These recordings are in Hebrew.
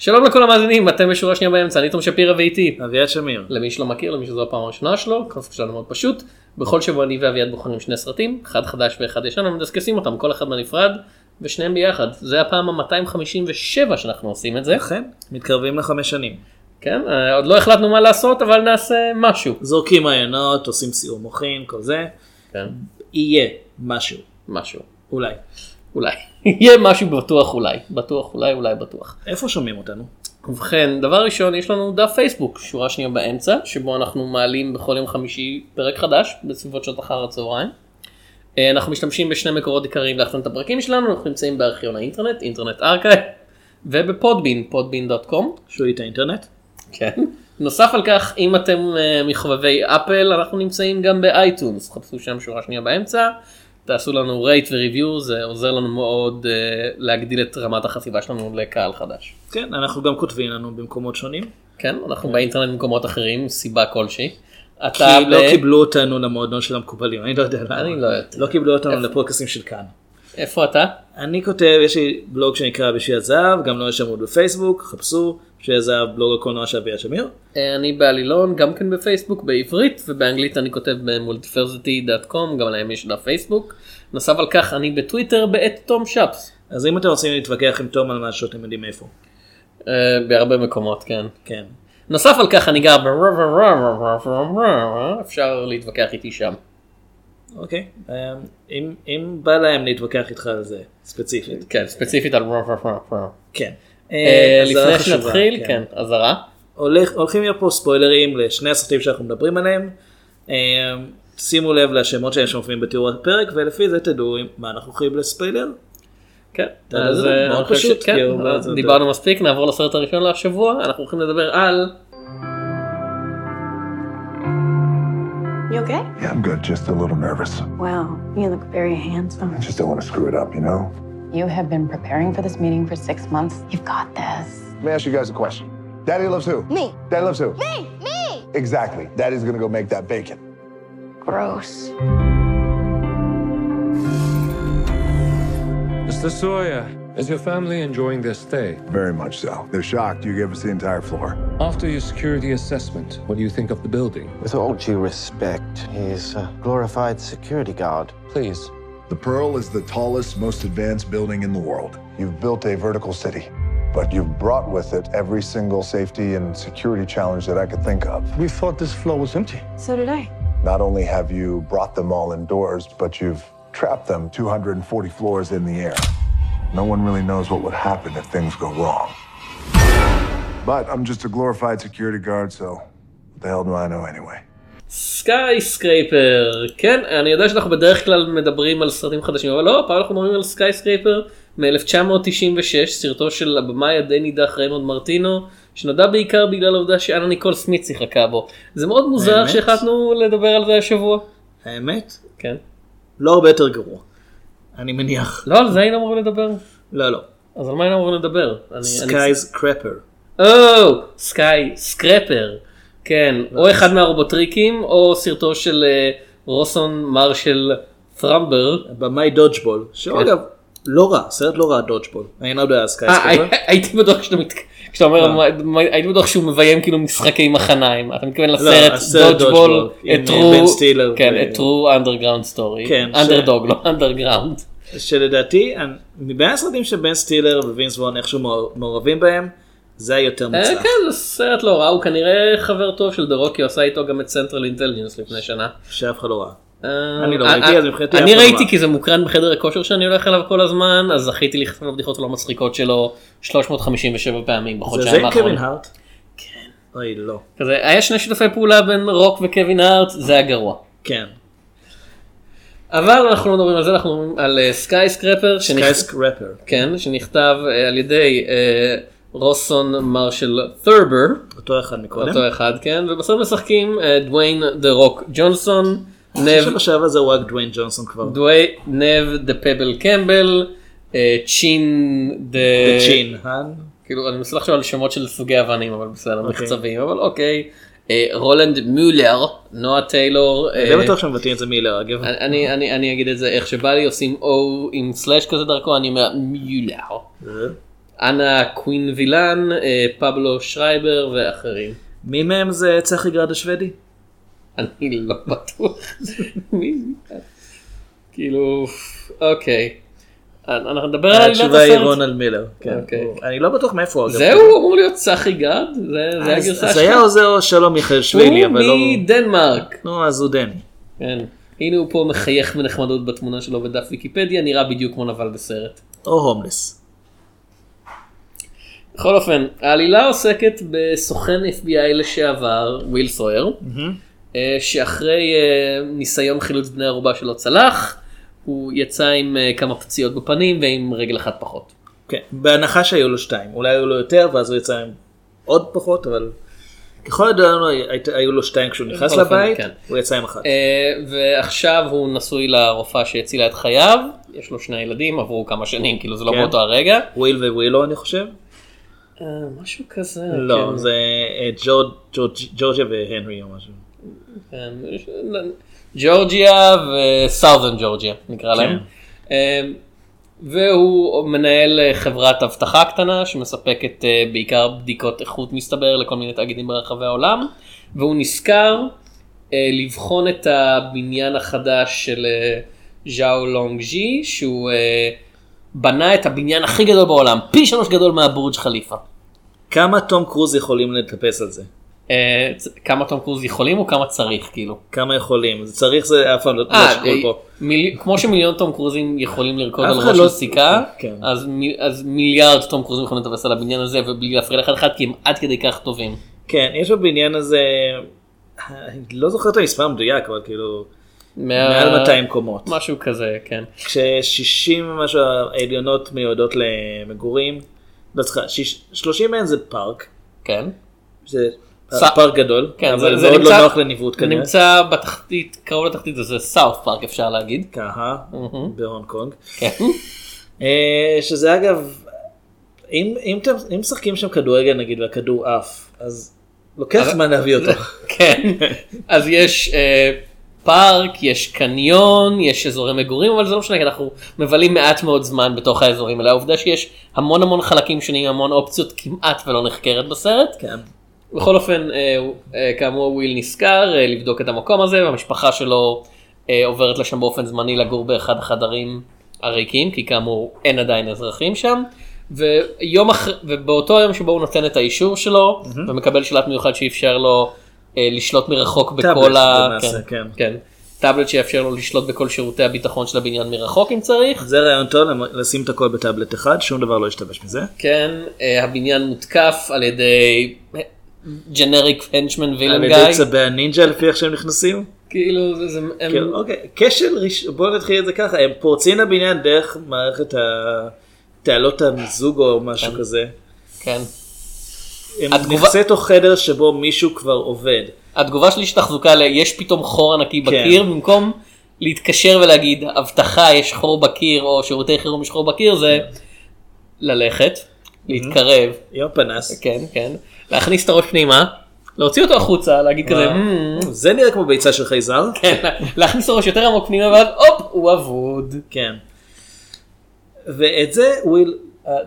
שלום לכל המאזינים, אתם בשורה שנייה באמצע, אני תום שפירא ואיתי. אביעד שמיר. למי שלא מכיר, למי שזו הפעם הראשונה שלו, הקונספט שלנו מאוד פשוט. בכל שבוע אני ואביעד בוחרים שני סרטים, אחד חדש ואחד ישן, ומדסקסים אותם, כל אחד בנפרד, ושניהם ביחד. זה הפעם ה-257 שאנחנו עושים את זה. אכן, מתקרבים לחמש שנים. כן, אה, עוד לא החלטנו מה לעשות, אבל נעשה משהו. זורקים רעיונות, עושים סיור מוחין, כל זה. כן, יהיה משהו. משהו. אולי. אולי. יהיה משהו בטוח אולי. בטוח אולי, אולי בטוח. איפה שומעים אותנו? ובכן, דבר ראשון, יש לנו דף פייסבוק, שורה שנייה באמצע, שבו אנחנו מעלים בכל יום חמישי פרק חדש, בסביבות שעות אחר הצהריים. אה, אנחנו משתמשים בשני מקורות עיקריים להכין את הפרקים שלנו, אנחנו נמצאים בארכיון האינטרנט, Internet Archive, ובפודבין, podbean.com. שוי את האינטרנט? כן. נוסף על כך, אם אתם אה, מחובבי אפל, אנחנו נמצאים גם ב iTunes, חפשו שם שורה שנייה באמצע, תעשו לנו רייט וריוויו, זה עוזר לנו מאוד אה, להגדיל את רמת החשיבה שלנו לקהל חדש. כן, אנחנו גם כותבים לנו במקומות שונים. כן, אנחנו באינטרנט במקומות אחרים, סיבה כלשהי. כי אתה ב... לא קיבלו אותנו למועדון של המקובלים, אני לא יודע למה. אני לא יודעת. לא קיבלו אותנו לפודקאסים של כאן. איפה אתה? אני כותב, יש לי בלוג שנקרא בשביל הזהב, גם לא יש עמוד בפייסבוק, חפשו, בשביל הזהב, בלוג הקולנוע של אביעד שמיר. אה, אני בעלילון, גם כן בפייסבוק, בעברית, ובאנגלית אני כותב במולטיפרסיטי.קום, גם להם יש דף פייסבוק. נוסף על כך, אני בטוויטר בעת תום שפס. אז אם אתם רוצים להתווכח עם תום על משהו, אתם יודעים איפה. אה, בהרבה מקומות, כן. כן. נוסף על כך, אני גר ב... אפשר להתווכח איתי שם. אוקיי. אמ, אם- אם בא להם להתווכח איתך על זה, ספציפית. כן, ספציפית על... כן. אה, אה, אזהרה לפני שנתחיל, כן, אזהרה. הולך, הולכים להיות פה ספוילרים לשני הסרטים שאנחנו מדברים עליהם. אמ, שימו לב לשמות שלהם שמופיעים בתיאור הפרק ולפי זה תדעו מה אנחנו הולכים לספיילר. כן, אז אה, מאוד פשוט, זה- דיברנו מספיק, נעבור לסרט הראשון לשבוע, אנחנו הולכים לדבר על... You okay? Yeah, I'm good. Just a little nervous. Wow, you look very handsome. I just don't want to screw it up, you know? You have been preparing for this meeting for six months. You've got this. Let me ask you guys a question. Daddy loves who? Me. Daddy loves who? Me, me. Exactly. Daddy's gonna go make that bacon. Gross. Mr. Sawyer, is your family enjoying their stay? Very much so. They're shocked you gave us the entire floor. After your security assessment, what do you think of the building? With all due respect, he's a glorified security guard. Please. The Pearl is the tallest, most advanced building in the world. You've built a vertical city, but you've brought with it every single safety and security challenge that I could think of. We thought this floor was empty. So did I. Not only have you brought them all indoors, but you've trapped them 240 floors in the air. No one really knows what would happen if things go wrong. But I'm just a glorified security guard, so what the hell do I know anyway? סקאי סקרייפר, כן, אני יודע שאנחנו בדרך כלל מדברים על סרטים חדשים, אבל לא, הפעם אנחנו מדברים על סקאי סקרייפר מ-1996, סרטו של הבמאי הדי נידח ריימונד מרטינו, שנודע בעיקר בגלל העובדה שאנה ניקול סמית שיחקה בו. זה מאוד מוזר? שהחלטנו לדבר על זה השבוע. האמת, כן. לא הרבה יותר גרוע. אני מניח. לא, על זה היינו אמורים לדבר. לא, לא. אז על מה היינו אמורים לדבר? אני- אני- Skyscraper. או, Skyscraper. כן, או אחד מהרובוטריקים, או סרטו של אה, רוסון מרשל ת'רמבר. במאי דודג'בול, שהוא אגב לא רע, סרט לא רע דודג'בול. אני לא יודע סקייז אה. הייתי בטוח שאתה מת... כשאתה אומר, מה- הייתי בטוח שהוא מביים כאילו משחקי מחניים. אתה מתכוון לא, לסרט דודג'בול, את אה, טרו, בן כן, אנדרגראונד סטורי. כן, אנדרדוג, לא אנדרגראונד. שלדעתי, מבין הסרטים שבן סטילר ווינס וון איכשהו מעור- מעורבים בהם, זה היה יותר אה, מוצלח. כן זה סרט לא רע הוא כנראה חבר טוב של דה רוקי הוא עשה איתו גם את סנטרל אינטליג'נס לפני שנה. שאף אחד לא ראה. אה, אני לא אה, ראיתי, אז מבחינתי אני לא ראיתי. כי זה מוקרן בחדר הכושר שאני הולך אליו כל הזמן אז זכיתי להיחשף לבדיחות הלא מצחיקות שלו 357 פעמים זה בחודשיים זה האחרונים. קווין הארט? כן. אוי לא. היה שני שיתופי פעולה בין רוק וקווין הארט זה היה גרוע. כן. אבל אנחנו לא מדברים על זה אנחנו מדברים על Skyscraper Skyscraper. כן שנכתב על ידי רוסון מרשל ת'רבר אותו אחד מקודם. אותו אחד כן ובסוף משחקים אה, דוויין The Rock ג'ונסון נב שבשלב הזה הוא רק דוויין ג'ונסון כבר. דווי נב דה פבל קמבל אה, צ'ין דה צ'ין האן. כאילו אני מנסה לחשוב על שמות של סוגי אבנים אבל בסדר אוקיי. מחצבים אבל אוקיי אה, רולנד מולר נועה טיילור אני אה, לא בטוח שמבטאים את זה מילר אגב. אני אגיד את זה איך שבא לי עושים או עם סלאש כזה דרכו אני אומר מולר. אה? אנה קווין וילן, אה, פבלו שרייבר ואחרים. מי מהם זה צחי גרד השוודי? אני לא בטוח. מי זה? כאילו, אוקיי. אנחנו נדבר על עלילת התשובה היא הסרט. רונלד מילר. כן. אוקיי. הוא- אני לא בטוח מאיפה הוא אגב. זהו אמור להיות צחי גד? זה אז- הגרסה אז היה? עוזר שלום מיכאל שווילי הוא אבל לא... מדנמרק. נו אז הוא דני. כן. הנה הוא פה מחייך בנחמדות בתמונה שלו בדף ויקיפדיה נראה בדיוק כמו נבל בסרט. או הומלס. בכל אופן, העלילה עוסקת בסוכן FBI לשעבר, וויל סויר, אה, שאחרי אה, ניסיון חילוץ בני ערובה שלא צלח, הוא יצא עם אה, כמה פציעות בפנים ועם רגל אחת פחות. כן. בהנחה שהיו לו שתיים. אולי היו לו יותר ואז הוא יצא עם עוד פחות אבל... ככל הידוע לנו היו לו שתיים כשהוא נכנס לבית, כן. הוא יצא עם אחת. ועכשיו הוא נשוי לרופאה שהצילה את חייו, יש לו שני ילדים, עברו כמה שנים, כאילו זה לא כן. באותו הרגע. וויל ווילו אני חושב? אה, משהו כזה. לא, כן. זה אה, ג'ורג'- ג'ורג'- ג'ורג'יה והנרי או משהו. כן, יש- ג'ורג'יה וסאות'רן ג'ורג'יה נקרא כן. להם. אה, והוא מנהל אה, חברת אבטחה קטנה שמספקת אה, בעיקר בדיקות איכות מסתבר לכל מיני תאגידים ברחבי העולם והוא נזכר אה, לבחון את הבניין החדש של אה, ז'או לונג ז'י שהוא אה, בנה את הבניין הכי גדול בעולם פי שלוש גדול מהבורג' חליפה. כמה תום קרוז יכולים לטפס על זה? אה, כמה תום קרוז יכולים או כמה צריך כאילו. כמה יכולים? זה צריך זה אף פעם לא לא אה, שיקול אה, פה. מיל... כמו שמיליון תום קרוזים יכולים לרקוד על ראש לא- של סיכה, כן. אז, מ... אז מיליארד תום קרוזים יכולים לטפס על הבניין הזה ובלי להפריע לאחד אחד כי הם עד כדי כך טובים. כן, יש בבניין הזה, אני לא זוכר את המספר המדויק, אבל כאילו, מעל 200 קומות. משהו כזה, כן. כש-60 ומשהו העליונות מיועדות למגורים, לא שיש- 30 מהן זה פארק, כן. זה ס- פארק גדול, כן, אבל זה, זה מאוד נמצא, לא נוח לניווט זה כנראה. נמצא בתחתית, קרוב לתחתית זה South Park אפשר להגיד. ככה, בהונג קונג. כן. אה, שזה אגב, אם אם אם משחקים שם כדורגל נגיד והכדור עף, אז לוקח זמן להביא אותו. כן. אז יש אה, פארק, יש קניון, יש אזורי מגורים, אבל זה לא משנה, כי אנחנו מבלים מעט מאוד זמן בתוך האזורים האלה. העובדה שיש המון המון חלקים שונים, המון אופציות כמעט ולא נחקרת בסרט. כן. בכל אופן, אה, אה, כאמור וויל נזכר אה, לבדוק את המקום הזה, והמשפחה שלו עוברת לשם באופן זמני לגור באחד החדרים הריקים, כי כאמור אין עדיין אזרחים שם. ויום אחר, ובאותו היום שבו הוא נותן את האישור שלו, ומקבל שלט מיוחד שאפשר לו לשלוט מרחוק בכל ה... למעשה, כן. כן. טאבלט שיאפשר לו לשלוט בכל שירותי הביטחון של הבניין מרחוק אם צריך. זה רעיון טוב לשים את הכל בטאבלט אחד, שום דבר לא ישתבש מזה. כן, אה, הבניין מותקף על ידי ג'נריק הנצ'מן על וילן ידי גיא. צבי הנינג'ה לפי איך שהם נכנסים. כאילו זה, זה הם, כן, אוקיי, כשל ראש... בוא נתחיל את זה ככה, הם פורצים לבניין דרך מערכת התעלות המיזוג או משהו כזה. כן. הם התגובה- נכנסים לתוך חדר שבו מישהו כבר עובד. התגובה שלי שתחזוקה ל... יש פתאום חור ענקי כן. בקיר במקום להתקשר ולהגיד אבטחה יש חור בקיר או שירותי חירום יש חור בקיר זה ללכת להתקרב עם הפנס. כן כן להכניס את הראש פנימה להוציא אותו החוצה להגיד כזה זה נראה כמו ביצה של חייזר. כן, להכניס את הראש יותר עמוק פנימה ואז הופ הוא אבוד. כן. ואת זה וויל,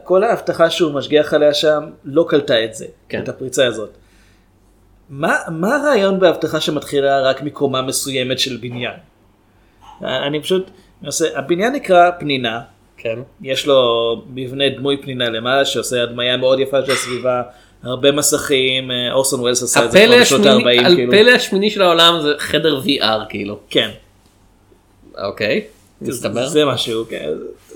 כל האבטחה שהוא משגיח עליה שם לא קלטה את זה, כן. את הפריצה הזאת. מה, מה הרעיון באבטחה שמתחילה רק מקומה מסוימת של בניין? אני פשוט, אני עושה, הבניין נקרא פנינה, כן. יש לו מבנה דמוי פנינה למעלה שעושה הדמיה מאוד יפה של הסביבה, הרבה מסכים, אה, אורסון ווילס עשה את זה כבר בשנות השמיני, ה-40 כאילו. הפלא השמיני של העולם זה חדר VR כאילו. כן. אוקיי. תסתבר. זה משהו, כן.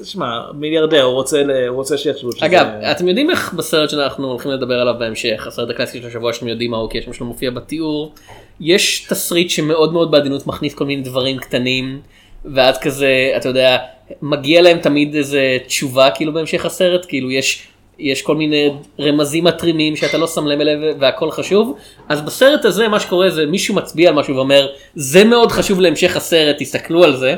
שמע, מיליארדר, הוא רוצה הוא רוצה שיחשבו שזה... אגב, אתם יודעים איך בסרט שאנחנו הולכים לדבר עליו בהמשך, הסרט הקלאסי של השבוע שאתם יודעים מהו, כי יש משהו מופיע בתיאור, יש תסריט שמאוד מאוד בעדינות מכניס כל מיני דברים קטנים, ואז כזה, אתה יודע, מגיע להם תמיד איזה תשובה כאילו בהמשך הסרט, כאילו יש... יש כל מיני רמזים מתרימים שאתה לא שם לב אליהם והכל חשוב אז בסרט הזה מה שקורה זה מישהו מצביע על משהו ואומר זה מאוד חשוב להמשך הסרט תסתכלו על זה.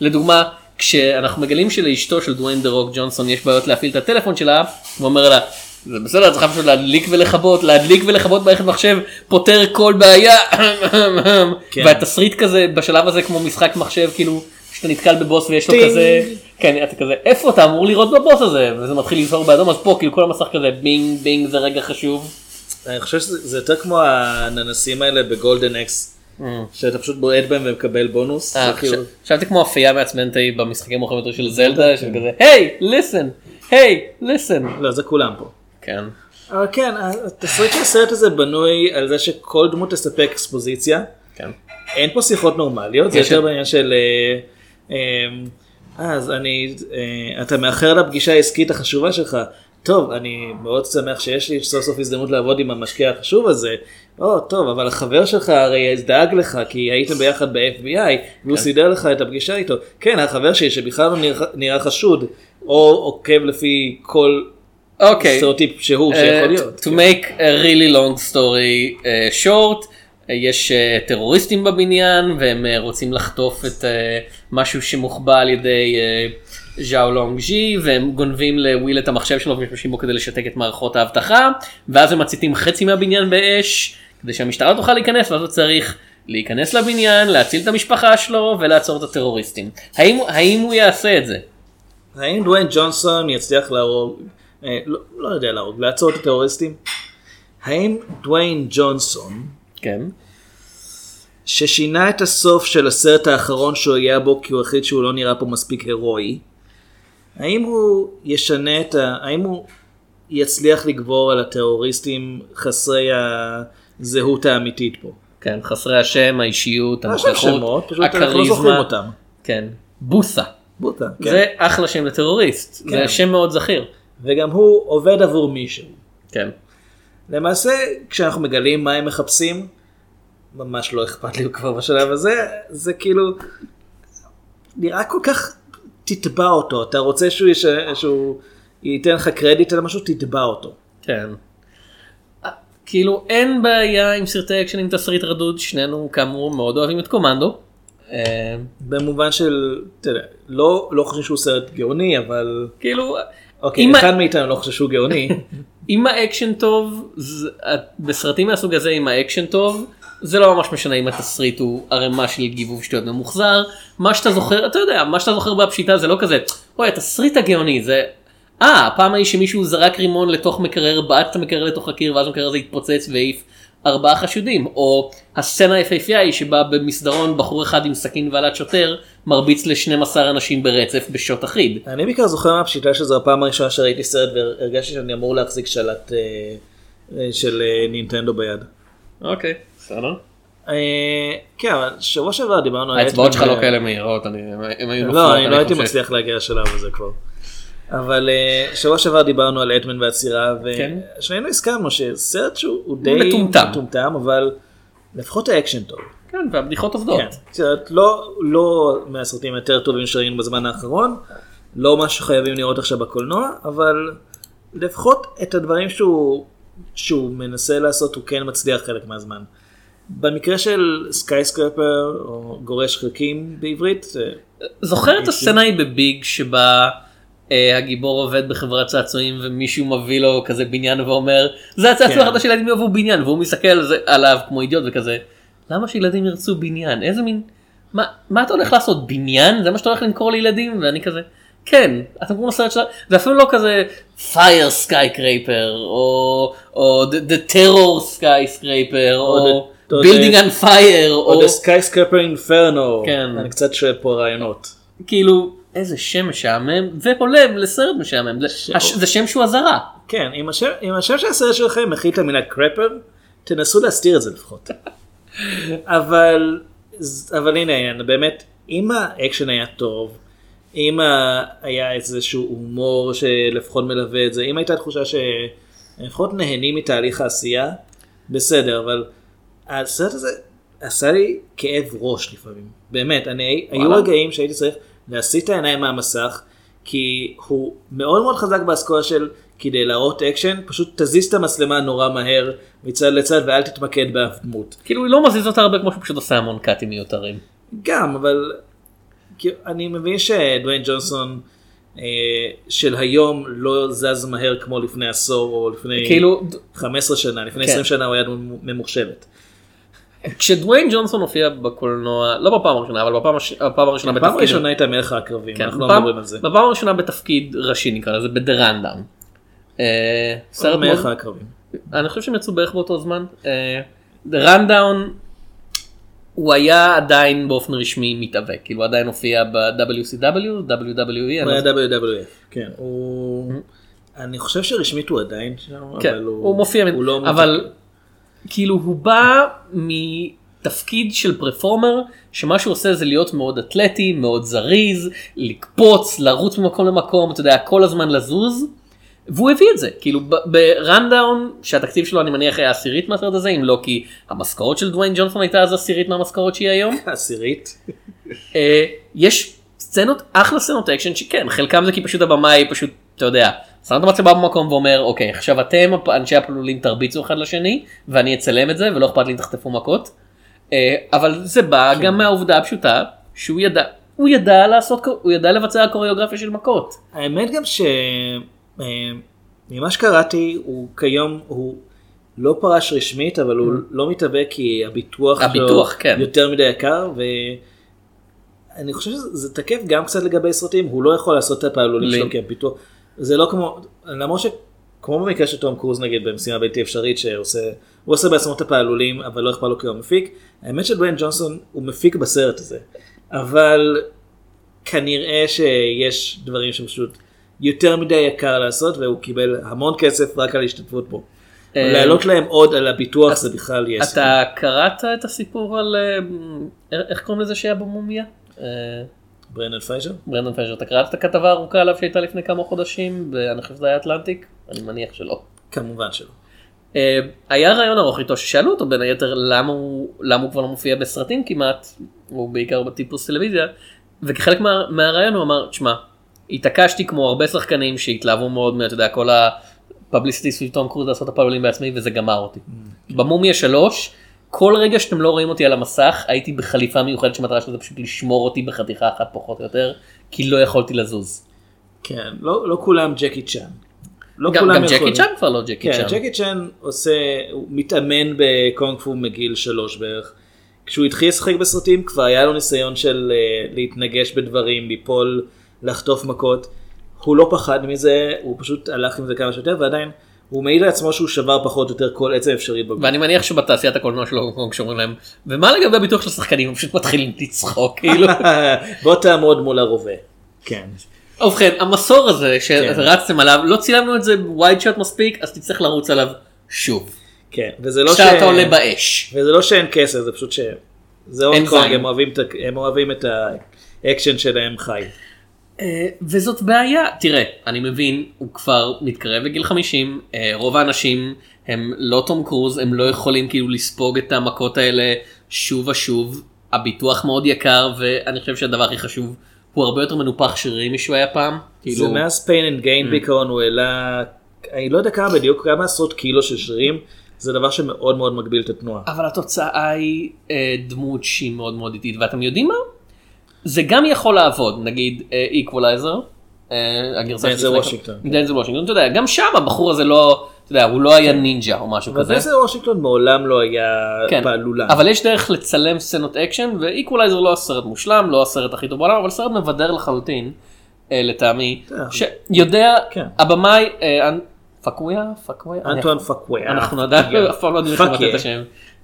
לדוגמה כשאנחנו מגלים שלאשתו של דוויין דה רוק ג'ונסון יש בעיות להפעיל את הטלפון שלה הוא אומר לה זה בסדר את צריכה פשוט להדליק ולכבות להדליק ולכבות מערכת מחשב פותר כל בעיה כן. והתסריט כזה בשלב הזה כמו משחק מחשב כאילו שאתה נתקל בבוס ויש לו. כזה כן אתה כזה איפה אתה אמור לראות בבוס הזה וזה מתחיל לזהור באדום אז פה כאילו כל המסך כזה בינג בינג זה רגע חשוב. אני חושב שזה זה יותר כמו הננסים האלה ב Golden Axe, שאתה פשוט בועט בהם ומקבל בונוס. אה, כאילו- חשב- חשבתי כמו הפייה המעצבנת ההיא במשחקים יותר של זלדה של כזה hey listen hey listen. לא, זה כולם פה. כן. אבל כן, התסריט של הסרט הזה בנוי על זה שכל דמות תספק אקספוזיציה. כן. אין פה שיחות נורמליות, זה יותר בעניין של... אה, אה, אז אני... אה, אתה מאחר לפגישה העסקית החשובה שלך. טוב, אני מאוד שמח שיש לי סוף סוף הזדמנות לעבוד עם המשקיע החשוב הזה. או, טוב, אבל החבר שלך הרי דאג לך כי הייתם ביחד ב-FBI והוא כן. סידר לך את הפגישה איתו. כן, החבר שלי שבכלל לא נראה- נראה חשוד, או עוקב לפי כל אוקיי. סטריאוטיפ שהוא שיכול Uh, להיות. to make a really long story uh, short, uh, יש uh, טרוריסטים בבניין והם uh, רוצים לחטוף את uh, משהו שמוחבא על ידי uh, ז'או לונג ז'י והם גונבים לוויל את המחשב שלו ומשתמשים בו כדי לשתק את מערכות האבטחה ואז הם מציתים חצי מהבניין באש כדי שהמשטרה תוכל להיכנס ואז הוא צריך להיכנס לבניין, להציל את המשפחה שלו ולעצור את הטרוריסטים. האם, האם הוא יעשה את זה? האם דוויין ג'ונסון יצליח להרוג, אה, לא, לא יודע להרוג, לעצור את הטרוריסטים? האם דוויין ג'ונסון, כן. ששינה את הסוף של הסרט האחרון שהוא היה בו כי הוא החליט שהוא לא נראה פה מספיק הירואי, האם הוא ישנה את ה... האם הוא יצליח לגבור על הטרוריסטים חסרי הזהות האמיתית פה? כן, חסרי השם, האישיות, לא שמות, פשוט אנחנו לא זוכרים אותם. כן, בוסה. בוטה, כן. זה אחלה שם לטרוריסט, כן. זה שם מאוד זכיר. וגם הוא עובד עבור מישהו. כן. למעשה, כשאנחנו מגלים מה הם מחפשים, ממש לא אכפת לי כבר בשלב הזה, זה כאילו, נראה כל כך, תתבע אותו, אתה רוצה שהוא, יש, שהוא ייתן לך קרדיט על משהו, תתבע אותו. כן. אה, כאילו אין בעיה עם סרטי אקשן עם תסריט רדוד, שנינו כאמור מאוד אוהבים את קומנדו. אה, במובן של, יודע, לא, לא חושב שהוא סרט גאוני, אבל, כאילו, אוקיי, אם ה- אחד מאיתנו לא חושב שהוא גאוני, אם האקשן טוב, זה- בסרטים מהסוג הזה אם האקשן טוב, זה לא ממש משנה אם התסריט הוא ערימה של גיבוב שטויות ממוחזר, מה שאתה זוכר, אתה יודע, מה שאתה זוכר בפשיטה זה לא כזה, אוי התסריט הגאוני זה, אה, הפעם ההיא שמישהו זרק רימון לתוך מקרר, בעט את המקרר לתוך הקיר ואז המקרר הזה התפוצץ והעיף ארבעה חשודים, או הסצנה היפהפייה היא שבה במסדרון בחור אחד עם סכין ועלת שוטר מרביץ ל-12 אנשים ברצף בשוט אחיד. אני בעיקר זוכר מהפשיטה שזו הפעם הראשונה שראיתי סרט והרגשתי שאני אמור להחזיק שלט אה, אה, של אה, נינטנדו ביד. אוקיי, בסדר. אה, כן, אבל שבוע שעבר דיברנו על האצבעות שלך לא כאלה מהירות, אני- הם היו לא, נופלות, אני לא הייתי חושב. מצליח להגיע לשלב הזה כבר. אבל אה, שבוע שעבר דיברנו על אטמן והצירה, כן. ושנינו הסכמנו שסרט שהוא הוא די מטומטם. אבל לפחות האקשן טוב. כן, והבדיחות עובדות. כן, לא, לא מהסרטים היותר טובים שראינו בזמן האחרון, לא מה שחייבים לראות עכשיו בקולנוע, אבל לפחות את הדברים שהוא מנסה לעשות הוא כן מצליח חלק מהזמן. במקרה של Skyscraper או גורד שחקים בעברית, זוכר את הסצנה היא ב Big שבה אה, הגיבור עובד בחברת צעצועים ומישהו מביא לו כזה בניין ואומר זה הצעצוע כן. החדש שילדים יאהבו בניין. והוא מסתכל על זה, עליו כמו אידיוט וכזה למה שילדים ירצו בניין? איזה מין מה, מה אתה הולך לעשות בניין? זה מה שאתה הולך למכור לילדים? ואני כזה כן אתה כמו סרט שלה זה אפילו לא כזה fire skyscraper או או the, the terror skyscraper או, או the- on fire או The Skyscraper Inferno, כן. אני קצת שואל פה רעיונות. כאילו איזה שם משעמם והולם לסרט משעמם זה, שם שהוא אזהרה כן, אם השם, של הסרט שלכם מכיל את המילה crapper, תנסו להסתיר את זה לפחות. אבל, אבל הנה באמת, אם האקשן היה טוב, אם היה איזשהו הומור שלפחות מלווה את זה, אם הייתה תחושה שלפחות נהנים מתהליך העשייה, בסדר, אבל הסרט הזה עשה לי כאב ראש לפעמים, באמת, אני, היו וואלה. רגעים שהייתי צריך להסיט את העיניים מהמסך, כי הוא מאוד מאוד חזק באסכולה של כדי להראות אקשן, פשוט תזיז את המצלמה נורא מהר מצד לצד ואל תתמקד באף דמות. כאילו היא לא מזיז אותה הרבה כמו שהוא פשוט עושה המון קאטים מיותרים. גם, אבל כאילו, אני מבין שדוויין ג'ונסון אה, של היום לא זז מהר כמו לפני עשור או לפני כאילו 15 שנה, לפני כן. 20 שנה הוא היה ממוחשבת. כשדוויין ג'ונסון הופיע בקולנוע לא בפעם הראשונה אבל בפעם הש- בפעם הראשונה פעם בתפקיד ראשונה הייתה מלך העקרבים, כן, אנחנו לא בפעם- מדברים על זה. בפעם הראשונה בתפקיד ראשי נקרא לזה Rundown. אה, סרט מלך מאוד העקרבים. אני חושב שהם יצאו בערך באותו זמן. אה, Rundown הוא היה עדיין באופן רשמי מתאבק כאילו עדיין הופיע ב-WCW, WWE, הוא לא היה. WWF, כן, הוא... אני חושב שרשמית הוא עדיין שם, כן, אבל הוא מופיע, הוא לא אבל. כאילו הוא בא מתפקיד של performer שמה שהוא עושה זה להיות מאוד אתלטי, מאוד זריז, לקפוץ, לרוץ ממקום למקום, אתה יודע, כל הזמן לזוז. והוא הביא את זה, כאילו ב Rundown שהתקציב שלו אני מניח היה עשירית מהסרט הזה, אם לא כי המשכורת של דוויין ג'ונסון הייתה אז עשירית מהמשכורת שהיא היום. עשירית. אה, יש סצנות, אחלה סצנות אקשן שכן, חלקם זה כי פשוט הבמאי פשוט, אתה יודע, שם את המצלמה במקום ואומר, אוקיי, עכשיו אתם אנשי הפלולים תרביצו אחד לשני, ואני אצלם את זה ולא אכפת לי אם תחטפו מכות. אה, אבל זה בא גם מהעובדה הפשוטה שהוא ידע, הוא ידע לעשות, הוא ידע לבצע קוריאוגרפיה של מכות. האמת גם ש... אה, שקראתי, הוא כיום, הוא לא פרש רשמית, אבל הוא לא מתאבק כי הביטוח Mm. הביטוח, שלו כן. יותר מדי יקר, ואני חושב שזה תקף גם קצת לגבי סרטים, הוא לא יכול לעשות את הפעלולים לי- שלו כי הביטוח, זה לא כמו, למרות שכמו במקרה של תום קרוז נגיד במשימה בלתי אפשרית שעושה, הוא עושה בעצמו את הפעלולים, אבל לא אכפת לו כי הוא מפיק, האמת שדוויין ג'ונסון הוא מפיק בסרט הזה, אבל כנראה שיש דברים שפשוט יותר מדי יקר לעשות והוא קיבל המון כסף רק על השתתפות בו. אה, להעלות להם עוד על הביטוח זה בכלל יש. אתה קראת את הסיפור על, אה, איך קוראים לזה שהיה במומיה? ברנדן פרייזר? ברנדון פרייזר, אתה קראת את הכתבה הארוכה עליו שהייתה לפני כמה חודשים, ואני חושב שזה היה אטלנטיק? אני מניח שלא. כמובן שלא. אה, היה ריאיון ארוך איתו ששאלו אותו בין היתר למה הוא, למה הוא כבר לא מופיע בסרטים כמעט, הוא בעיקר בטיפוס טלוויזיה, וכחלק מה, מהריאיון הוא אמר, תשמע, התעקשתי כמו הרבה שחקנים שהתלהבו מאוד, אתה יודע, כל ה publicity סביב תום קרוז לעשות את הפעלולים בעצמי וזה גמר אותי. במומיה שלוש, כל רגע שאתם לא רואים אותי על המסך, הייתי בחליפה מיוחדת שהמטרה שלה זה פשוט לשמור אותי בחתיכה אחת פחות או יותר, כי לא יכולתי לזוז. כן, לא לא כולם ג'קי צ'אן. לא גם, גם ג'קי. צ'אן כבר לא ג'קי כן, צ'אן. ג'קי צ'אן עושה, הוא מתאמן בקונג פו מגיל שלוש בערך. כשהוא התחיל לשחק בסרטים כבר היה לו ניסיון של אה, להתנגש בדברים, ליפול, לחטוף מכות. הוא לא פחד מזה, הוא פשוט הלך עם זה כמה שיותר ועדיין הוא מעיד לעצמו שהוא שבר פחות או יותר כל עצם אפשרית בגוף. ואני מניח שבתעשיית הקולנוע של הונג קונג שאומרים להם ומה לגבי הביטוח של השחקנים הם פשוט מתחילים לצחוק כאילו. בוא תעמוד מול הרובה. כן. ובכן המסור הזה כן. שרצתם עליו לא צילמנו את זה ב wide shot מספיק אז תצטרך לרוץ עליו שוב. כן, וזה לא ש... כשאתה עולה באש. וזה לא שאין כסף, זה פשוט ש... זה הונג קונג, הם אוהבים את האקשן שלהם חי. אה, וזאת בעיה תראה אני מבין הוא כבר מתקרב לגיל 50 אה, רוב האנשים הם לא תום קרוז הם לא יכולים כאילו לספוג את המכות האלה שוב ושוב הביטוח מאוד יקר ואני חושב שהדבר הכי חשוב הוא הרבה יותר מנופח שרירים משהוא היה פעם. זה כאילו, מאז pain and gain בעיקרון הוא העלה, אני לא יודע כמה בדיוק, כמה עשרות קילו של שרירים, זה דבר שמאוד מאוד מגביל את התנועה. אבל התוצאה היא אה, דמות שהיא מאוד מאוד איטית ואתם יודעים מה? זה גם יכול לעבוד נגיד איקוולייזר. הגרסה דנזל שלפני- וושינגטון. דנזל וושינגטון אתה יודע גם שם הבחור הזה לא אתה יודע הוא לא היה נינג'ה או משהו כזה. דנזל וושינגטון מעולם לא היה כן. פעלולה. אבל יש דרך לצלם סצנות אקשן ואיקוולייזר לא הסרט מושלם לא הסרט הכי טוב בעולם אבל סרט מבדר לחלוטין אה, לטעמי אה. שיודע כן. הבמאי אה, פוקווה פוקווה אנטואן פוקווה. אנחנו עדיין אף פעם לא יודעים איך לבטא את השם.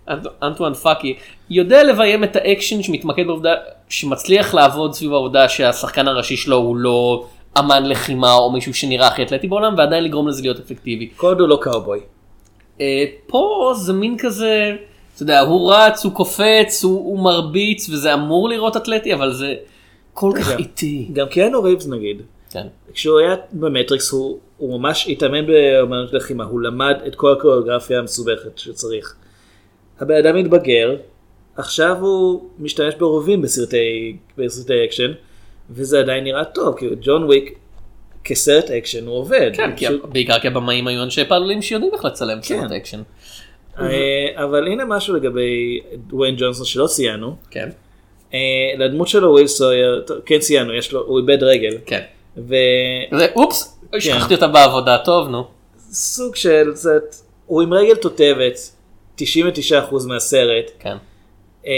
אנט- אנטואן פאקי יודע לביים את האקשן שמתמקד בעובדה שמצליח לעבוד סביב העובדה שהשחקן הראשי שלו הוא לא אמן לחימה או מישהו שנראה הכי אתלטי בעולם ועדיין לגרום לזה להיות אפקטיבי. כל עוד הוא לא קאובוי. אה, פה זה מין כזה, אתה יודע, הוא רץ, הוא קופץ, הוא, הוא מרביץ וזה אמור לראות אתלטי אבל זה כל כך גם- איטי. גם קיאנו ריבס נגיד. כן. כשהוא היה במטריקס הוא, הוא ממש התאמן באמנות לחימה, הוא למד את כל הקוריאוגרפיה המסובכת שצריך. הבן אדם מתבגר, עכשיו הוא משתמש ברובים בסרטי, בסרטי אקשן, וזה עדיין נראה טוב, כי ג'ון וויק כסרט אקשן הוא עובד. כן, הוא כי פשוט- הבעיקר כי הבמאים היו אנשי פעלולים שיודעים איך לצלם כן. סרט אקשן. אה, אבל הנה משהו לגבי דוויין ג'ונסון שלא ציינו. כן. אה, לדמות שלו וויל סויר, טוב, כן ציינו, יש לו, הוא איבד רגל. כן. ו- אופס, שכחתי אותה בעבודה, טוב נו. סוג של, זה, הוא עם רגל תותבת, 99% מהסרט, כן. אמ,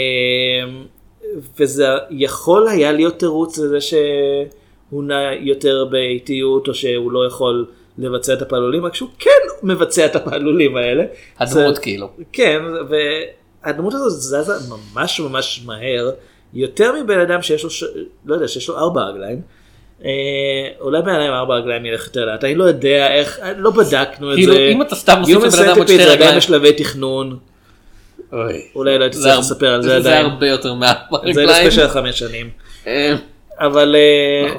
וזה יכול היה להיות תירוץ לזה שהוא נע יותר באיטיות, או שהוא לא יכול לבצע את הפעלולים, רק שהוא כן מבצע את הפעלולים האלה. הדמות זה- כאילו. כן, והדמות הזאת זזה ממש ממש מהר, יותר מבן אדם שיש לו, ש... לא יודע, שיש לו ארבע רגליים. אה, אולי בן אדם עם ארבע רגליים ילך יותר לאט, אני לא יודע איך, לא בדקנו את כאילו, זה. אם אתה סתם מוסיף לבן אדם עוד שתי זה עדיין רגליים. בשלבי תכנון. אולי לא הייתי זה צריך לספר על זה זה עדיין. הרבה יותר מהרגליים. זה לספיישל חמש שנים. אה, אבל אה,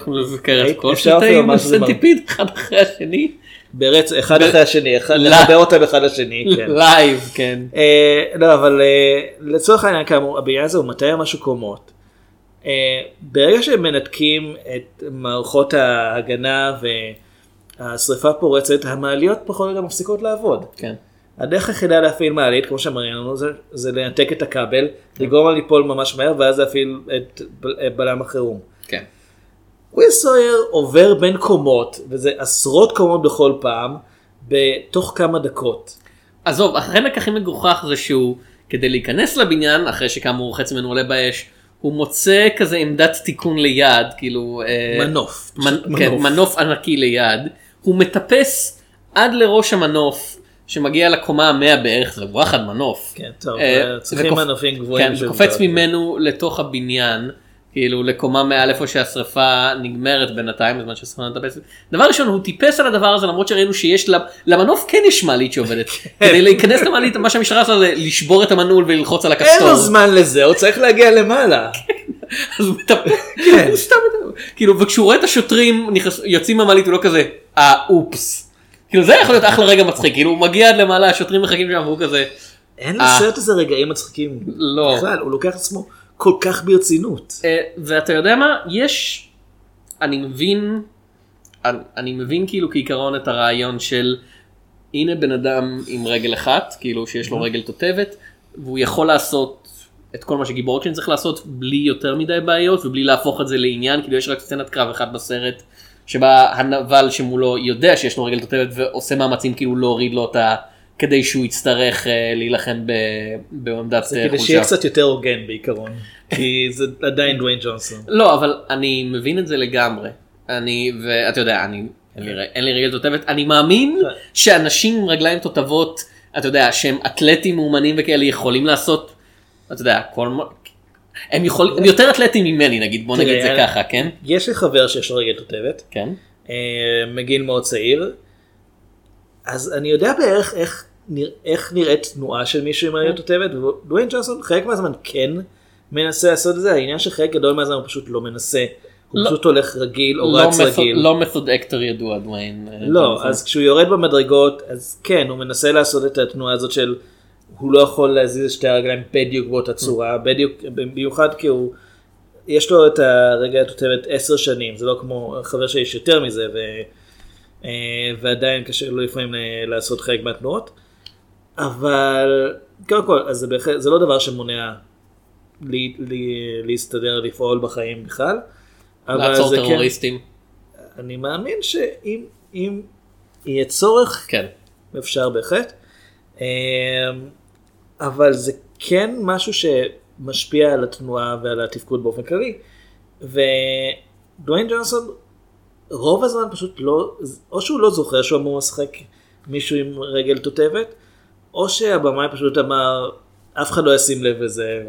אפשר אפילו שזה סנטיפיד אחד אחרי השני. ברצ... אחד אחרי השני, לא. לחבר אותם אחד לשני. כן. לייב, כן. לא, אבל לצורך העניין כאמור, הבניין הזה הוא 200 משהו קומות. אה, ברגע שהם מנתקים את מערכות ההגנה והשריפה פורצת, המעליות פחות או יותר מפסיקות לעבוד. כן. הדרך היחידה להפעיל מעלית, כמו שאמרנו זה, זה לנתק את הכבל, לגרום לה ליפול ממש מהר, ואז להפעיל את בל- את בלם החירום. כן. וויל סויר עובר בין קומות, וזה עשרות קומות בכל פעם, בתוך כמה דקות. עזוב, החלק הכי מגוחך זה שהוא, כדי להיכנס לבניין, אחרי שכאמור חצי ממנו עולה באש, הוא מוצא כזה עמדת תיקון ליד, כאילו... אה, מנוף. מנ... פשוט כן, מנוף ענקי ליד, הוא מטפס עד לראש המנוף, שמגיע לקומה המאה בערך, זה וואחד מנוף. כן, טוב, אה, צריכים וקופ- מנופים גבוהים. כן, וקופץ. ממנו לתוך הבניין, כאילו לקומה מעל איפה שהשרפה נגמרת בינתיים, בזמן שהשרפה מטפסת. דבר ראשון, הוא טיפס על הדבר הזה למרות שראינו שיש, לה- למנוף כן יש מעלית שעובדת. כדי להיכנס למעלית, מה שהמשטרה עושה זה לשבור את המנעול וללחוץ על אין הכפתור. לו זמן לזה, הוא צריך להגיע למעלה. אז הוא מטפס, כן. הוא סתם מטפס. כאילו, וכשהוא רואה את השוטרים יוצאים מהמעלית הוא לא כזה, אה, אופס. כאילו זה יכול להיות אחלה רגע מצחיק, כאילו הוא מגיע עד למעלה, השוטרים מחכים שם והוא כזה, אין אה. לסרט הזה רגעים מצחיקים. לא. בכלל, הוא לוקח עצמו כל כך ברצינות. אה, ואתה יודע מה יש אני מבין אני, אני מבין כאילו כעיקרון את הרעיון של הנה בן אדם עם רגל אחת כאילו שיש לו רגל תותבת והוא יכול לעשות את כל מה שגיבור אקשן צריך לעשות בלי יותר מדי בעיות ובלי להפוך את זה לעניין כאילו יש רק סצנת קרב אחת בסרט שבה הנבל שמולו יודע שיש לו רגל תותבת ועושה מאמצים כאילו להוריד לו אותה כדי שהוא יצטרך אה, להילחם בעמדת אה, כדי שיהיה קצת יותר הוגן בעיקרון. כי זה עדיין דוויין ג'ונסון. לא, אבל אני מבין את זה לגמרי. אני, ואתה יודע, אני, אין לי, אין לי רגל תותבת, אני מאמין כן. שאנשים עם רגליים תותבות, אתה יודע, שהם אתלטים מאומנים וכאלה, יכולים לעשות, אתה יודע, כל. הם יכולים, הם יותר אתלטים ממני נגיד, בוא נגיד את זה תראה, ככה, כן? יש לי חבר שיש לו רגל תותבת, כן. אה, מגיל מאוד צעיר, אז אני יודע בערך איך, איך נראית תנועה של מישהו עם רגל תותבת, ודוויין ג'ונסון חלק מהזמן כן מנסה לעשות את זה, העניין שחלק גדול מהזמן הוא פשוט לא מנסה, הוא לא- פשוט הולך רגיל או לא רץ מתוד- רגיל. לא מתוד אקטור ידוע, דוויין. אה, לא, ג'ונסון. אז כשהוא יורד במדרגות, אז כן, הוא מנסה לעשות את התנועה הזאת של הוא לא יכול להזיז את שתי הרגליים בדיוק באותה צורה, בדיוק, במיוחד כי הוא, יש לו את הרגל התותבת עשר שנים, זה לא כמו חבר שלי יש יותר מזה, ו, אה, ועדיין קשה לו לפעמים אה, לעשות חלק מהתנועות, אבל קודם כל, אז זה, בהחלט, זה לא דבר שמונע לי, לי, להסתדר, לפעול בחיים בכלל. לעצור כן- טרוריסטים. אני מאמין שאם אם יהיה צורך, כן. אפשר בהחלט. אמ, אבל זה כן משהו שמשפיע על התנועה ועל התפקוד באופן כללי. ודוויין ג'ונסון רוב הזמן פשוט לא, או שהוא לא זוכר שהוא אמור לשחק מישהו עם רגל תותבת, או שהבמאי פשוט אמר, אף אחד לא ישים לב לזה,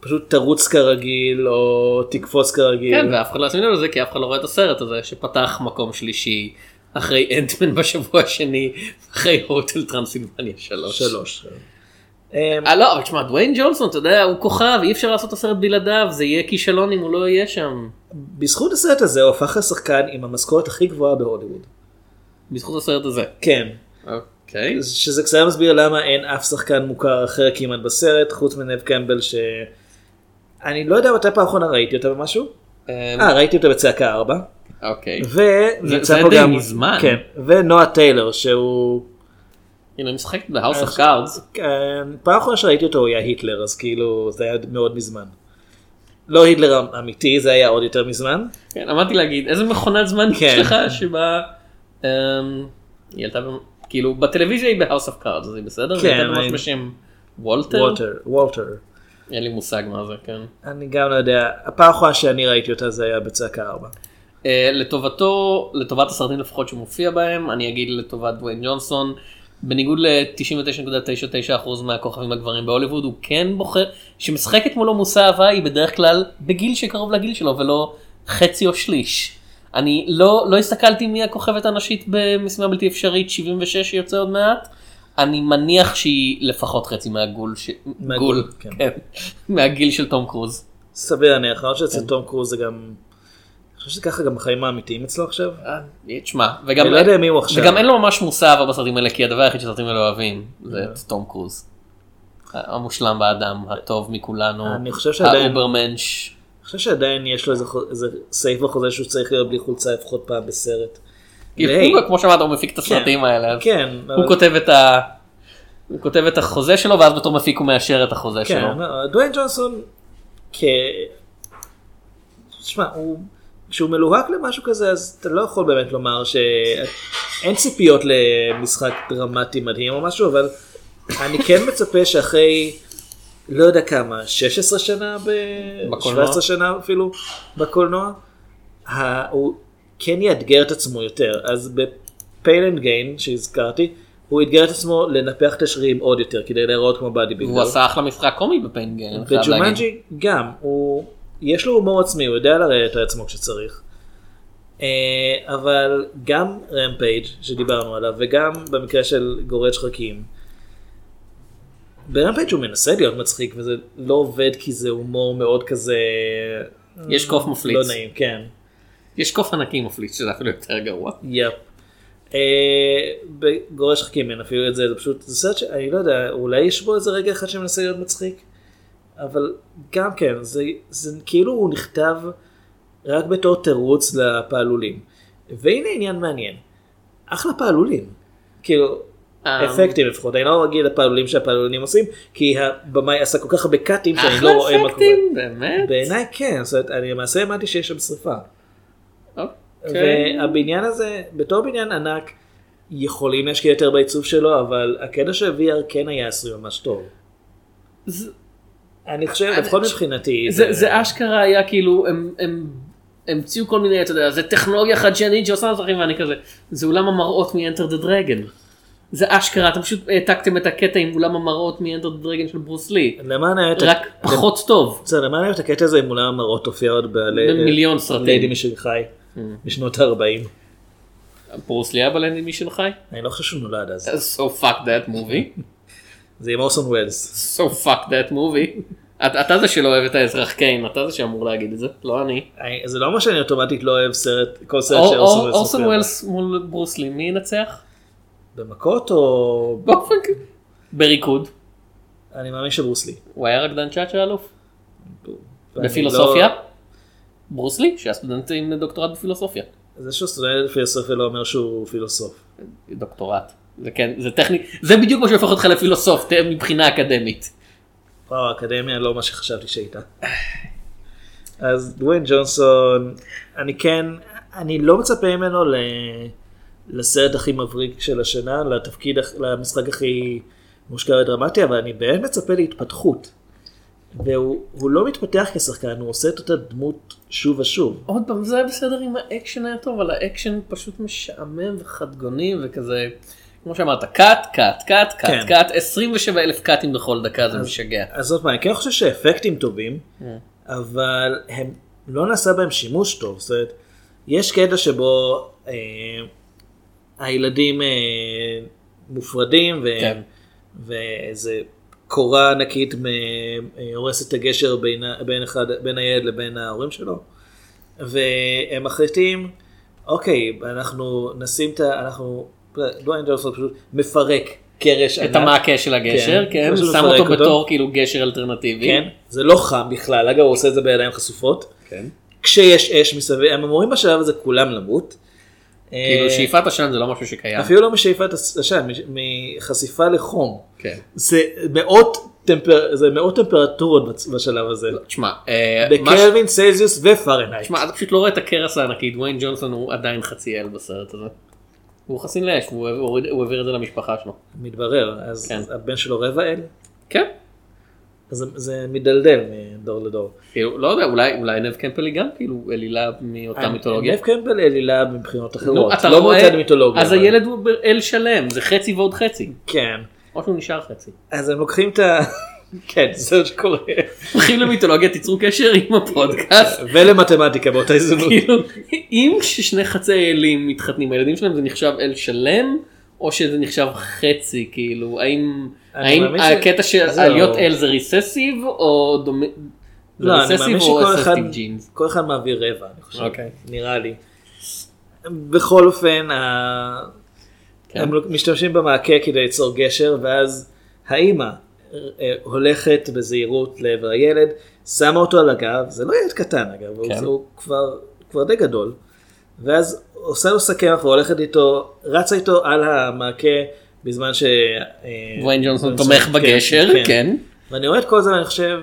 פשוט תרוץ כרגיל או תקפוץ כרגיל. כן, ואף אחד לא ישים לב לזה כי אף אחד לא רואה את הסרט הזה שפתח מקום שלישי אחרי אנטמן בשבוע השני, אחרי הוטל טרנסילבניה 3. שלוש. אמ, אה לא, אבל תשמע, דוויין ג'ונסון, אתה יודע, הוא כוכב, אי אפשר לעשות את הסרט בלעדיו, זה יהיה כישלון אם הוא לא יהיה שם. בזכות הסרט הזה הוא הפך לשחקן עם המשכורת הכי גבוהה בהוליווד. בזכות הסרט הזה. כן. אוקיי. שזה קצת מסביר למה אין אף שחקן מוכר אחר כמעט בסרט חוץ מנב קמבל ש... אני לא יודע מתי פעם אחרונה ראיתי אותה במשהו. אה ראיתי אותה בצעקה 4. אוקיי. ונמצא זה פה גם מזמן. כן ונועה טיילר שהוא הנה, היא משחקת ב House of Cards. פעם אחרונה שראיתי אותו הוא היה היטלר אז כאילו זה היה מאוד מזמן. לא היטלר אמיתי זה היה עוד יותר מזמן. כן, עמדתי להגיד, איזה מכונת זמן יש כן. לך שבה... אמ, היא עלתה, כאילו, בטלוויזיה היא ב House of Cards, אז היא בסדר? כן, היא ממש בשם וולטר? וולטר וולטר. אין לי מושג מה זה, כן. אני גם לא יודע הפעם האחרונה שאני ראיתי אותה זה היה בצעקה 4. אה, לטובתו, לטובת הסרטים לפחות שהוא מופיע בהם, אני אגיד לטובת דוויין ג'ונסון, בניגוד ל-99.99% מהכוכבים הגברים בהוליווד, הוא כן בוחר, שמשחקת מולו מושא אהבה היא בדרך כלל בגיל שקרוב לגיל שלו ולא חצי או שליש. אני לא, לא הסתכלתי מי הכוכבת הנשית במשימה בלתי אפשרית 76 שיוצא עוד מעט. אני מניח שהיא לפחות חצי מהגול, ש... מהגול, גול, כן. כן. מהגיל של תום קרוז. סביר להניח, למרות כן. שאצל תום קרוז זה גם... אני חושב שזה ככה גם בחיים האמיתיים אצלו עכשיו. אה, תשמע, וגם, אני לא יודע מי הוא עכשיו. וגם אין לו ממש אהבה בסרטים האלה, כי הדבר היחיד שהסרטים האלה אוהבים זה את תום קרוז. המושלם באדם, הטוב מכולנו, אני חושב שעדיין- האוברמנש. אני חושב שעדיין יש לו איזה סעיף בחוזה שהוא צריך להיות בלי חולצה לפחות פעם בסרט. הוא, כמו שאמרת, הוא מפיק את הסרטים האלה, אז כן, הוא כותב את ה... הוא כותב את החוזה שלו ואז בתור מפיק הוא מאשר את החוזה כן, שלו. לא, דוויין ג'ונסון, כ... תשמע, הוא... כשהוא מלוהק למשהו כזה אז אתה לא יכול באמת לומר שאין ציפיות למשחק דרמטי מדהים או משהו אבל אני כן מצפה שאחרי לא יודע כמה 16 שנה ב... בקולנוע. 17 שנה אפילו בקולנוע ה... הוא כן יאתגר את עצמו יותר אז ב Pain and Gain שהזכרתי הוא אתגר את עצמו לנפח את השרירים עוד יותר כדי להיראות כמו bodybuilder. והוא עשה אחלה משחק קומי אני חייב להגיד. וג'ומנג'י גם, הוא, יש לו הומור עצמי, הוא יודע לרדת על עצמו כשצריך. אה, אבל גם Rampage שדיברנו עליו, וגם במקרה של גורד שחקים, ב Rampage הוא מנסה להיות מצחיק, וזה לא עובד כי זה הומור מאוד כזה... יש קוף מפליץ. לא נעים, כן. יש קוף ענקי מפליץ שזה אפילו יותר גרוע. Yep. אה, בגורד אין אפילו את זה, זה פשוט, זה סרט שאני לא יודע, אולי יש בו איזה רגע אחד שמנסה להיות מצחיק, אבל גם כן, זה, זה כאילו הוא נכתב רק בתור תירוץ לפעלולים. והנה עניין מעניין, אחלה פעלולים, כאילו, אפקטים לפחות, אני לא רגיל לפעלולים שהפעלולים עושים, כי הבמאי עשה כל כך הרבה קאטים שאני אחלה לא רואה מה קורה. אפקטים, באמת? בעיניי כן, זאת אומרת, אני למעשה האמנתי שיש שם שריפה. אוקיי. והבניין הזה, בתור בניין ענק, יכולים להשקיע יותר בעיצוב שלו, אבל הקטע של VR כן היה עשוי ממש טוב. אני חושב, לפחות מבחינתי, זה, אשכרה היה כאילו הם הם המציאו כל מיני אתה יודע זה טכנולוגיה חדשנית שעושה דברים ואני כזה זה אולם המראות מ-Enter the Dragon. זה אשכרה אתם פשוט העתקתם את הקטע עם אולם המראות the Dragon של ברוס לי למען האמת, רק פחות טוב. בסדר, למען האמת הקטע הזה עם אולם המראות הופיע עוד במיליון סרטים. ליידי משלחי, בשנות ה-40. ברוס לי היה בלנדי מישל חי? אני לא חושב שהוא נולד אז. So fuck that movie. זה עם אורסון ווילס. So fuck that movie. אתה זה שלא אוהב את האזרח קיין אתה זה שאמור להגיד את זה לא אני. זה לא אומר שאני אוטומטית לא אוהב סרט, כל סרט אור- שאורסון. ווילס מול ברוס לי מי ינצח? במכות או... באופן כ- בריקוד. אני מאמין שברוס לי. הוא היה רקדן צ'אצ'ה אלוף. ואני בפילוסופיה? לא- ברוס לי שהיה סטודנט עם דוקטורט בפילוסופיה. זה שהוא סטודנט לפילוסופיה לא אומר שהוא פילוסוף. דוקטורט. זה כן זה טכני זה בדיוק מה שהופך אותך לפילוסוף מבחינה אקדמית. וואו, האקדמיה לא מה שחשבתי שהייתה. אז דוויין ג'ונסון, אני כן, אני לא מצפה ממנו ל... לסרט הכי מבריק של השנה, לתפקיד, למשחק הכי מושקע ודרמטי, אבל אני באמת מצפה להתפתחות. והוא הוא לא מתפתח כשחקן, הוא עושה את אותה דמות שוב ושוב. עוד פעם זה היה בסדר אם האקשן היה טוב אבל האקשן פשוט משעמם וחדגוני וכזה כמו שאמרת, קאט, קאט, קאט, קאט, כן. קאט, 27 אלף קאטים בכל דקה זה משגע. אז עוד פעם, אני כן חושב שהאפקטים טובים, Mm. אבל הם לא נעשה בהם שימוש טוב. זאת אומרת, יש קטע שבו אה, הילדים אה, מופרדים, ו... כן. ואיזה קורה ענקית אה, הורסת את הגשר בין, בין, אחד, בין הילד לבין ההורים שלו, והם מחליטים, אוקיי, אנחנו נשים את ה... אנחנו... דוויין ג'ונסון פשוט מפרק קרש את. המעקה של הגשר, כן, כן, שם אותו. בתור כאילו גשר אלטרנטיבי. כן, זה לא חם בכלל, אגב הוא עושה את זה בידיים חשופות. כן. כשיש אש מסביב, הם אמורים בשלב הזה כולם למות. כאילו אה, שאיפת עשן זה לא משהו שקיים. אפילו לא משאיפת עשן, מחשיפה לחום. כן. זה מאות, טמפר... זה מאות טמפרטורות בשלב הזה. תשמע, אה, בקלווין, סלזיוס ופרנהייט. תשמע, אתה פשוט לא רואה את הקרס הענקי, דוויין ג'ונסון הוא עדיין חצי אל בסרט הזה. הוא חסין לאש, הוא העביר את זה למשפחה שלו. מתברר, אז כן. הבן שלו רבע אל, כן. אז זה- זה מדלדל מדור לדור. כאילו, לא יודע, אולי אולי נב קמפל היא גם כאילו אלילה מאותה מיתולוגיה. נב קמפל אלילה מבחינות נו, אחרות, אתה לא רואה- מצד מיתולוגיה. אז אבל- הילד הוא אל שלם, זה חצי ועוד חצי. כן. או שהוא נשאר חצי. אז הם לוקחים את ה... כן, זה מה שקורה. הולכים למיתולוגיה, תיצרו קשר עם הפודקאסט. ולמתמטיקה באותה הזדמנות. כאילו, אם ששני חצי אלים מתחתנים, הילדים שלהם זה נחשב אל שלם, או שזה נחשב חצי, כאילו, האם האם מאמין ש- הקטע של. להיות אל זה ריססיב, או דומה... לא, אני מאמין או שכל אחד? כל אחד מעביר רבע, אני חושב, אוקיי. נראה לי. בכל אופן, ה- כן. הם משתמשים במעקה כדי ליצור גשר, ואז האימא אה, הולכת בזהירות לעבר הילד, שמה אותו על הגב, זה לא ילד קטן אגב, הוא- כן. הוא כבר, כבר די גדול, ואז עושה לו סכמח והולכת איתו, רצה איתו על המעקה בזמן ש... אה, דוויין ג'ונסון תומך כן, בגשר, כן. ואני רואה את כל זה ואני חושב,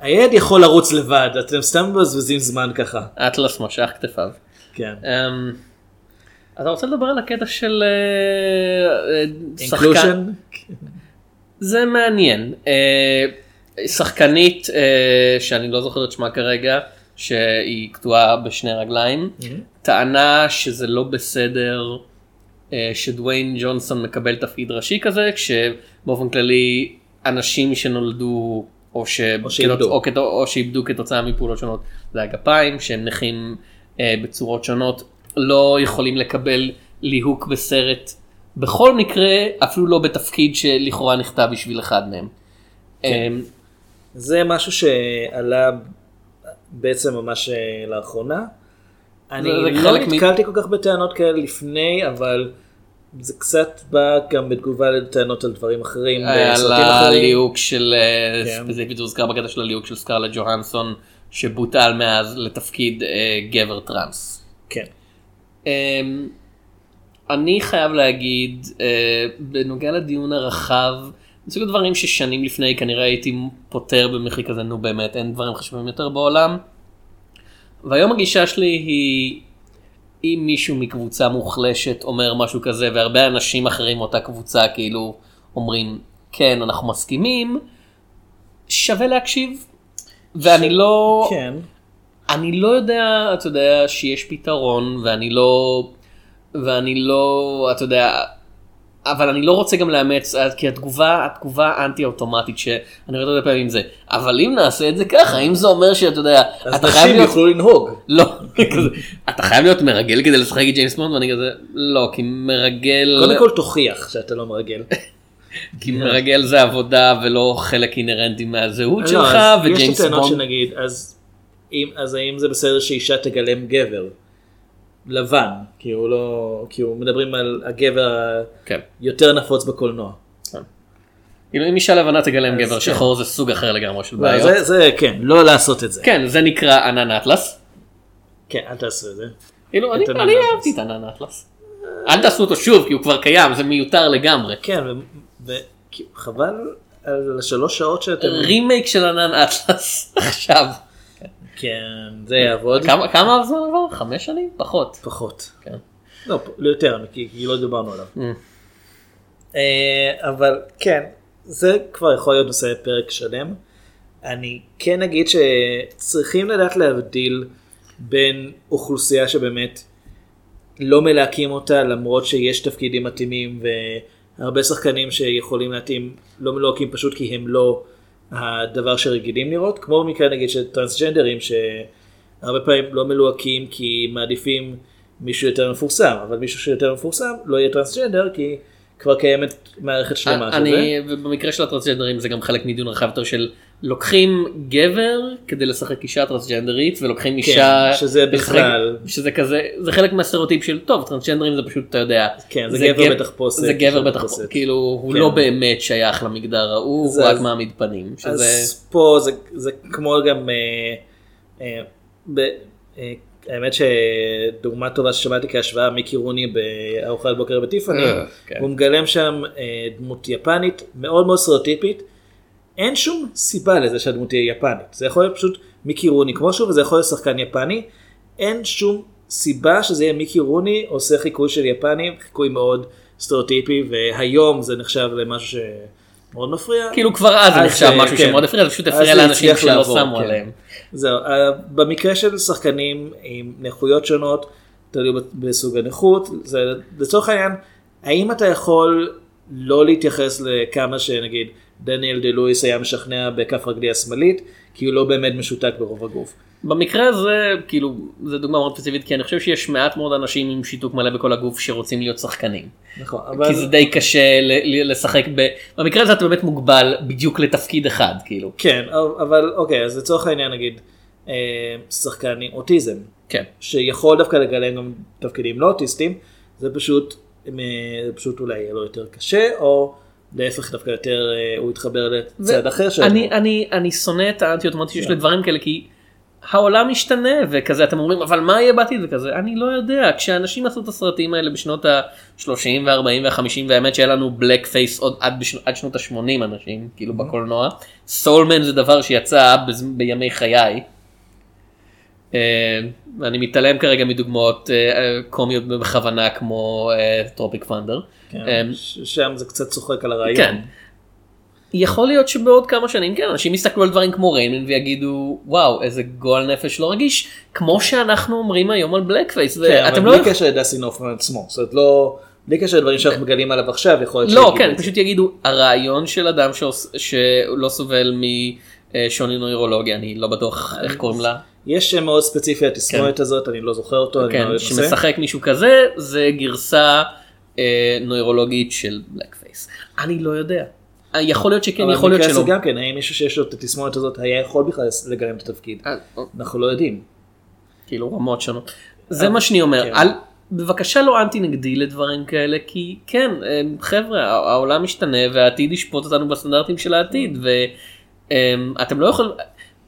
הילד יכול לרוץ לבד, אתם סתם מבזבזים זמן ככה. אטלס משך כתפיו. כן. אמ, אתה רוצה לדבר על הקטע של אה, אה, שחקן? זה מעניין. שחקנית שאני לא זוכר את שמה כרגע, שהיא קטועה בשני רגליים, טענה שזה לא בסדר אה, שדוויין ג'ונסון מקבל תפקיד ראשי כזה, כשבאופן כללי אנשים שנולדו או, ש... או שאיבדו. או, כתו- או שאיבדו כתוצאה מפעולות שונות לגפיים, שהם נכים אה, בצורות שונות, לא יכולים לקבל ליהוק בסרט בכל מקרה, אפילו לא בתפקיד שלכאורה נכתב בשביל אחד מהם. אה, זה משהו שעלה בעצם ממש אה, לאחרונה. אני לא חלק מ- נתקלתי כל כך בטענות כאלה לפני, אבל זה קצת בא גם בתגובה לטענות על דברים אחרים, על בסרטים אחרים. הליהוק של, אה, כן. ספציפית הוזכר בקטע של הליהוק של סקרלט ג'והנסון, שבוטל מאז לתפקיד אה, גבר טראנס. כן. אמ, אני חייב להגיד, אה, בנוגע לדיון הרחב, מסוג הדברים ששנים לפני כנראה הייתי פותר במחיר כזה, נו באמת, אין דברים חשובים יותר בעולם. והיום הגישה שלי היא, אם מישהו מקבוצה מוחלשת אומר משהו כזה, והרבה אנשים אחרים מאותה קבוצה כאילו אומרים, כן, אנחנו מסכימים, שווה להקשיב. ואני לא... כן. אני לא יודע, אתה יודע, שיש פתרון, ואני לא, ואני לא, אתה יודע, אבל אני לא רוצה גם לאמץ, כי התגובה, התגובה האנטי אוטומטית שאני רואה הרבה פעמים זה, אבל אם נעשה את זה ככה, אם זה אומר שאתה יודע, אז נשים יוכלו לנהוג. לא, אתה חייב להיות מרגל כדי לשחק את ג'יימס בונד, ואני כזה, לא, כי מרגל, קודם כל תוכיח שאתה לא מרגל. כי מרגל זה עבודה ולא חלק אינהרנטי מהזהות לא, שלך, אז יש לי וג'יימס טענות שנגיד, אז האם זה בסדר שאישה תגלם גבר? לבן, כי הוא לא, כי הוא מדברים על הגבר כן. היותר נפוץ בקולנוע. כאילו אם אישה לבנה תגלם גבר כן. שחור זה סוג אחר לגמרי של לא, בעיות. זה, זה כן, לא לעשות את זה. כן, זה נקרא ענן אטלס. כן, אל תעשו את זה. כאילו, אני אני. אהבתי את ענן אטלס. אל תעשו אותו שוב, כי הוא כבר קיים, זה מיותר לגמרי. כן, וחבל על השלוש שעות שאתם... רימייק של ענן אטלס עכשיו. כן, זה יעבוד. כמה כמה זמן עבר? חמש שנים? פחות. פחות. כן. לא, לא יותר, כי כי לא דיברנו עליו. Mm. אה, אבל כן, זה כבר יכול להיות נושא פרק שלם. אני כן אגיד שצריכים לדעת להבדיל בין אוכלוסייה שבאמת לא מלהקים אותה למרות שיש תפקידים מתאימים והרבה שחקנים שיכולים להתאים לא מלהקים פשוט כי הם לא הדבר שרגילים לראות כמו במקרה נגיד של טרנסג'נדרים שהרבה פעמים לא מלוהקים כי מעדיפים מישהו יותר מפורסם אבל מישהו שיותר מפורסם לא יהיה טרנסג'נדר כי כבר קיימת מערכת שלמה של זה. אני, ובמקרה של הטרנסג'נדרים זה גם חלק מדיון רחב יותר של לוקחים גבר כדי לשחק אישה טרנסג'נדרית ולוקחים אישה כן, שזה לשחק- בכלל- שזה כזה זה חלק מהסטריאוטיפ של טוב טרנסג'נדרים זה פשוט אתה יודע כן, זה גבר גב- בתחפושת, זה גבר בתחפושת בתחפושת. כאילו הוא כן. לא באמת שייך למגדר ההוא זה- הוא רק מעמיד פנים שזה אז פה זה, זה כמו גם, אה, אה, ב, אה, האמת שדוגמה טובה ששמעתי כהשוואה מיקי רוני בארוחת בוקר בטיפאני, אה, כן. הוא מגלם שם אה, דמות יפנית מאוד מאוד סטריאוטיפית, אין שום סיבה לזה שהדמות תהיה יפנית, זה יכול להיות פשוט מיקי רוני כמו שהוא וזה יכול להיות שחקן יפני, אין שום סיבה שזה יהיה מיקי רוני עושה חיקוי של יפנים, חיקוי מאוד סטריאוטיפי והיום זה נחשב למשהו שמאוד מפריע. כאילו כבר אז זה נחשב אה, משהו כן. שמאוד הפריע זה פשוט הפריע לאנשים שלא שמו כן. עליהם. זהו, אה, במקרה של שחקנים עם נכויות שונות, תלוי בסוג הנכות, זה לצורך העניין, האם אתה יכול לא להתייחס לכמה שנגיד דניאל דה לואיס היה משכנע בכף רגלי השמאלית, כי הוא לא באמת משותק ברוב הגוף. במקרה הזה כאילו זה דוגמה מאוד ספציפית כי אני חושב שיש מעט מאוד אנשים עם שיתוק מלא בכל הגוף שרוצים להיות שחקנים. נכון, אבל... כי זה די קשה לשחק ב... במקרה הזה אתה באמת מוגבל בדיוק לתפקיד אחד כאילו. כן, אבל אוקיי, אז לצורך העניין נגיד, אה, שחקן עם אוטיזם, כן. שיכול דווקא לגלם גם תפקידים לא אוטיסטים, זה פשוט, אה, פשוט אולי יהיה לו יותר קשה, או להפך דווקא יותר, אה, הוא יתחבר לצד אחר שלו. אני, אני, אני שונא את האנטי אוטומטי שיש לדברים כאלה כי העולם משתנה וכזה אתם אומרים אבל מה יהיה בעתיד? וכזה. אני לא יודע. כשאנשים עשו את הסרטים האלה בשנות ה-30 וה-40 וה-50 והאמת שהיה לנו blackface עוד עד, בשנו, עד שנות ה-80 אנשים כאילו בקולנוע Soul Man זה דבר שיצא בימי חיי. אה, אני מתעלם כרגע מדוגמאות אה, אה, קומיות בכוונה כמו Tropic Thunder. כן, שם זה קצת צוחק על הרעיון. כן. יכול להיות שבעוד כמה שנים כן אנשים יסתכלו על דברים כמו Rain Man ויגידו וואו איזה גועל נפש לא רגיש כמו שאנחנו אומרים היום על blackface כן, אבל לא בלי קשר לדסטין הופמן עצמו, זאת אומרת לא, בלי קשר לדברים שאנחנו מגלים עליו עכשיו, יכול להיות לא כן. פשוט יגידו הרעיון של אדם שלא סובל משוני נוירולוגי אני לא בטוח איך קוראים לה יש שם מאוד ספציפי לתסמונת הזאת, אני לא זוכר אותו, אני לא כן. שמשחק מישהו כזה זה גרסה אה, נוירולוגית של בלק פייס אני לא יודע יכול להיות שכן יכול להיות שלא. גם כן, האם מישהו שיש לו את התסמונת הזאת היה יכול בכלל לגלם את התפקיד? אה, אנחנו לא יודעים. כאילו רמות שונות. זה מה שאני אומר, כן. אל, בבקשה לא אנטי נגדי לדברים כאלה כי כן אה, חבר'ה הע- העולם משתנה והעתיד ישפוט אותנו בסטנדרטים של העתיד ואתם לא יכולים,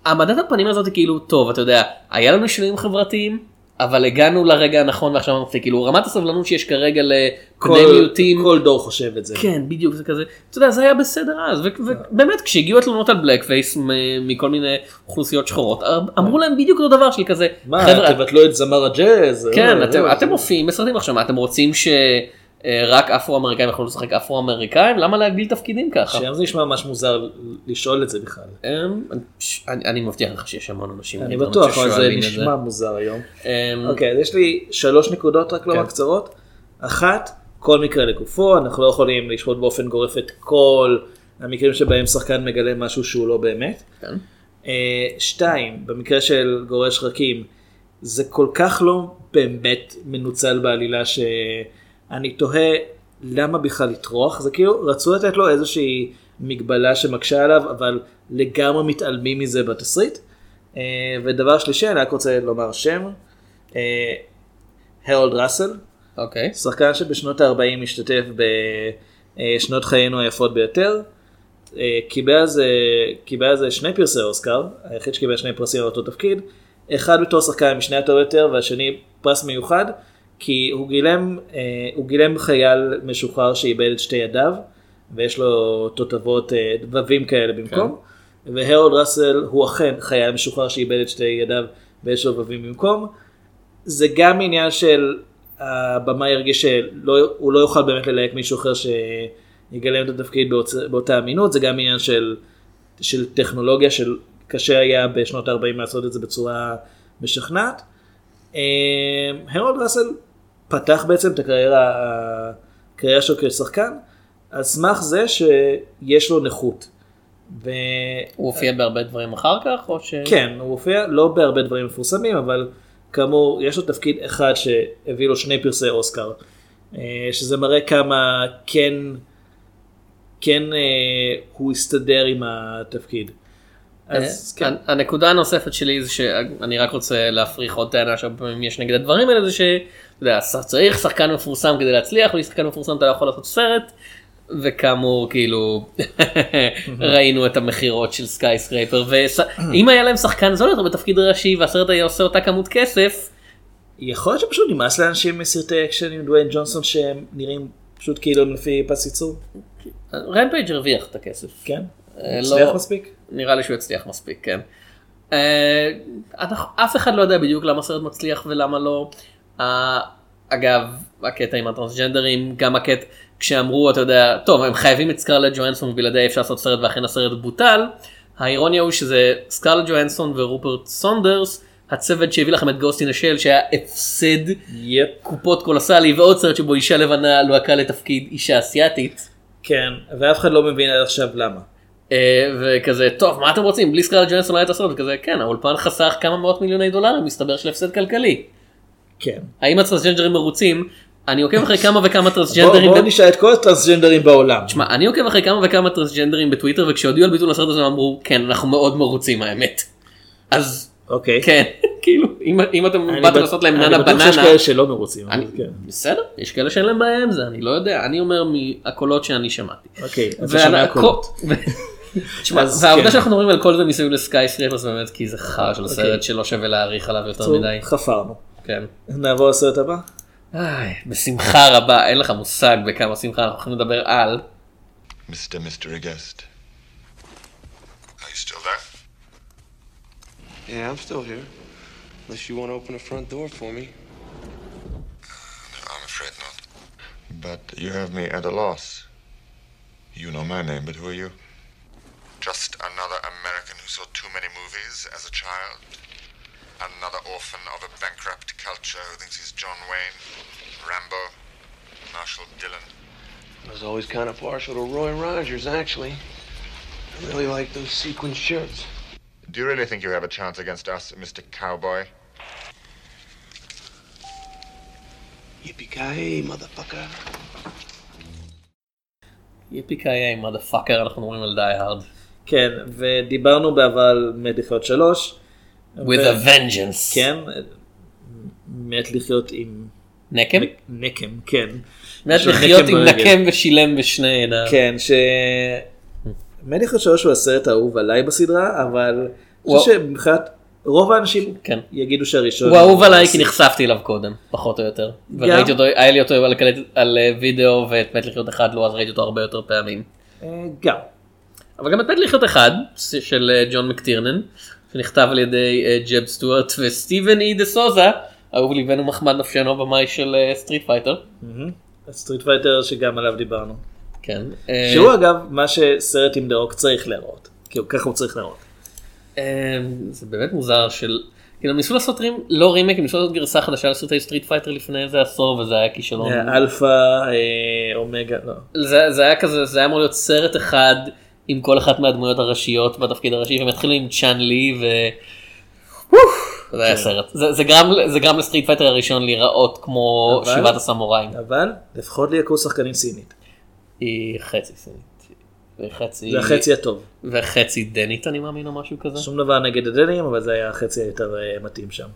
העמדת הפנים הזאת כאילו טוב אתה יודע היה לנו שינויים חברתיים אבל הגענו לרגע הנכון ועכשיו אנחנו כאילו רמת הסבלנות שיש כרגע לבני מיעוטים. כל דור חושב את זה. כן בדיוק זה כזה אתה יודע זה היה בסדר אז ובאמת כשהגיעו התלונות על בלק פייס מכל מיני אוכלוסיות שחורות אמרו להם בדיוק אותו דבר שלי כזה מה, תבטלו את זמר הג'אז? כן, אה, אתם, אה, מופיעים בסרטים עכשיו, מה אתם רוצים שרק אפרו אמריקאים יכולו לשחק אפרו אמריקאים? למה להגביל תפקידים ככה? שם זה נשמע ממש מוזר לשאול את זה בכלל. אמ, אני, אני מבטיח לך שיש המון אנשים אני בטוח, אבל זה נשמע מוזר היום. אמ, אוקיי, אז יש לי שלוש נקודות רק לומר כן. קצרות. אחת, כל מקרה לגופו, אנחנו לא יכולים לשפוט באופן גורף את כל המקרים שבהם שחקן מגלה משהו שהוא לא באמת. כן. אה, שתיים, במקרה של גורש רקים, זה כל כך לא באמת מנוצל בעלילה שאני תוהה למה בכלל לטרוח, זה כאילו רצו לתת לו איזושהי מגבלה שמקשה עליו, אבל לגמרי מתעלמים מזה בתסריט. אה, ודבר שלישי, אני רק רוצה לומר שם, אה, הרולד ראסל, אוקיי. שחקן שבשנות ה-40 השתתף בשנות חיינו היפות ביותר. אה, קיבל על זה, קיבל על זה שני פרסי אוסקר, היחיד שקיבל שני פרסים על אותו תפקיד. אחד בתור שחקן המשנה הטוב יותר והשני פרס מיוחד, כי הוא גילם, אה, הוא גילם חייל משוחרר שאיבד את שתי ידיו, ויש לו תותבות, אה, דבבים כאלה במקום. והרולד ראסל הוא אכן חייל משוחרר שאיבד את שתי ידיו ויש לו דבבים במקום. זה גם עניין של הבמאי הרגיש שהוא לא יוכל באמת ללהק מישהו אחר שיגלם את התפקיד באוצ... באותה אמינות, זה גם עניין של, של טכנולוגיה של קשה היה בשנות ה-40 לעשות את זה בצורה משכנעת. אה, הרולד ראסל פתח בעצם את הקריירה, הקריירה שלו כשחקן, על סמך זה שיש לו נכות. ו... הוא הופיע בהרבה דברים אחר כך או ש... כן, הוא הופיע לא בהרבה דברים מפורסמים, אבל כאמור, יש לו תפקיד אחד שהביא לו שני פרסי אוסקר, אה, שזה מראה כמה כן, כן אה, הוא הסתדר עם התפקיד. אז אה, כן, הנקודה הנוספת שלי זה שאני רק רוצה להפריך עוד טענה שהרבה פעמים יש נגד הדברים האלה זה יודע, צריך שחקן מפורסם כדי להצליח בלי שחקן מפורסם אתה לא יכול לעשות סרט וכאמור כאילו ראינו את המכירות של Skyscraper ואם היה להם שחקן זול יותר בתפקיד ראשי והסרט היה עושה אותה כמות כסף יכול להיות שפשוט נמאס לאנשים מסרטי אקשן עם דוויין ג'ונסון שהם נראים פשוט כאילו לפי פס ייצור, Rampage הרוויח את הכסף. כן? אה, הצליח לא- מספיק? נראה לי שהוא יצליח מספיק, כן. אה, אף אחד לא יודע בדיוק למה הסרט מצליח ולמה לא. אגב, הקטע עם הטרנסג'נדרים, גם הקטע, כשאמרו, אתה יודע, טוב, הם חייבים את סקרלט ג'ואנסון ובלעדי אפשר לעשות סרט ואכן הסרט בוטל. האירוניה הוא שזה סקרלט ג'ואנסון ורופרט סנדרס, הצוות שהביא לכם את גוסטין השל שהיה הפסד יפ. קופות קולוסלי ועוד סרט שבו אישה לבנה לוהקה לתפקיד אישה אסיאתית. כן, ואף אחד לא מבין עד עכשיו למה. אה, וכזה טוב מה אתם רוצים בלי סקרלט ג'ונסון לא היה את הסרט וכזה כן האולפן חסך כמה מאות מיליוני דולרים מסתבר של הפסד כלכלי. כן. האם הטרנסג'נדרים מרוצים? אני עוקב אחרי כמה וכמה בואו טרנסג'נדרים. בוא ב- נשאל את כל הטרנסג'נדרים בעולם. תשמע אני עוקב אחרי כמה וכמה טרנסג'נדרים בטוויטר וכשהודיעו על ביטול הסרט הזה אמרו כן אנחנו מאוד מרוצים האמת. אז אוקיי. כן כאילו אם אם אתם אני באתם לעשות להם אני ננה בטוח שיש בננה. כאלה שלא מרוצים. אני- כן. בסדר יש כאלה שאין להם בעיה עם זה אני לא יודע אני אומר מהקולות שאני שמעתי. אוקיי, אז אתה שומע קולות. תשמע, והעובדה כן. שאנחנו מדברים על כל זה מסביב לסקייסקרייפר זה באמת כי זה חרא של אוקיי. סרט שלא שווה להעריך עליו יותר מדי. חפרנו. כן. נעבור לסרט הבא? איי, בשמחה רבה, אין לך מושג בכמה שמחה אנחנו הולכים לדבר על. Mr. Mystery Guest. Are you still there? Yeah, I'm still here. Unless you want to open the front door for me. I'm afraid not. But you have me at a loss. You know my name, but who are you? Just another American who saw too many movies as a child. Another orphan of a bankrupt culture who thinks he's John Wayne, Rambo, Marshall Dillon. I was always kind of partial to Roy Rogers, actually. I really like those sequin shirts. Do you really think you have a chance against us, Mr. Cowboy? Yippee-ki-yay, motherfucker. יפי קיי מדה פאקר אנחנו מדברים על די הארד. כן, ודיברנו בעבר על מת לחיות שלוש. With ו- a vengeance. כן, מת לחיות עם נקם? נקם, כן. מת לחיות עם ברגל. נקם ושילם בשני ידיו. כן, ש... מת לחיות שלוש הוא הסרט האהוב עליי בסדרה, אבל אני. חושב שמבחינת רוב האנשים כן. יגידו שהראשון... הוא אהוב עליי כי נחשפתי אליו קודם, פחות או יותר. וראיתי אותו, היה לי אותו על הקלט- על אה, וידאו ואת מת לחיות אחד לא, אז ראיתי אותו הרבה יותר פעמים. אה, גם. אבל גם את מת לחיות אחד של אה, ג'ון מקטירנן שנכתב על ידי אה, ג'ב סטוארט וסטיבן אי דה סוזה אהוב ליבנו מחמד נפשנו במאי של אה, Street Fighter. Street Fighter שגם עליו דיברנו. כן. אה, שהוא אגב מה שסרט עם דה צריך להראות. כאילו ככה הוא צריך להראות. זה באמת מוזר של כאילו ניסו לעשות רים, לא רימק הם ניסו לעשות גרסה חדשה לסרטי Street Fighter לפני איזה עשור וזה היה כישלון. אלפא, אומגה, לא. זה, זה היה כזה זה היה אמור להיות סרט אחד עם כל אחת מהדמויות הראשיות בתפקיד הראשי והם התחילו עם צ'ון לי ו... וואו, זה כן. היה סרט זה, גרם ל Street Fighter הראשון להיראות כמו שבעת הסמוראים. אבל לפחות ליהקו שחקנית סינית. היא חצי סינית. וחצי זה החצי הטוב. וחצי דנית אני מאמין או משהו כזה. שום דבר נגד הדנים אבל זה היה החצי היותר אה, מתאים שם.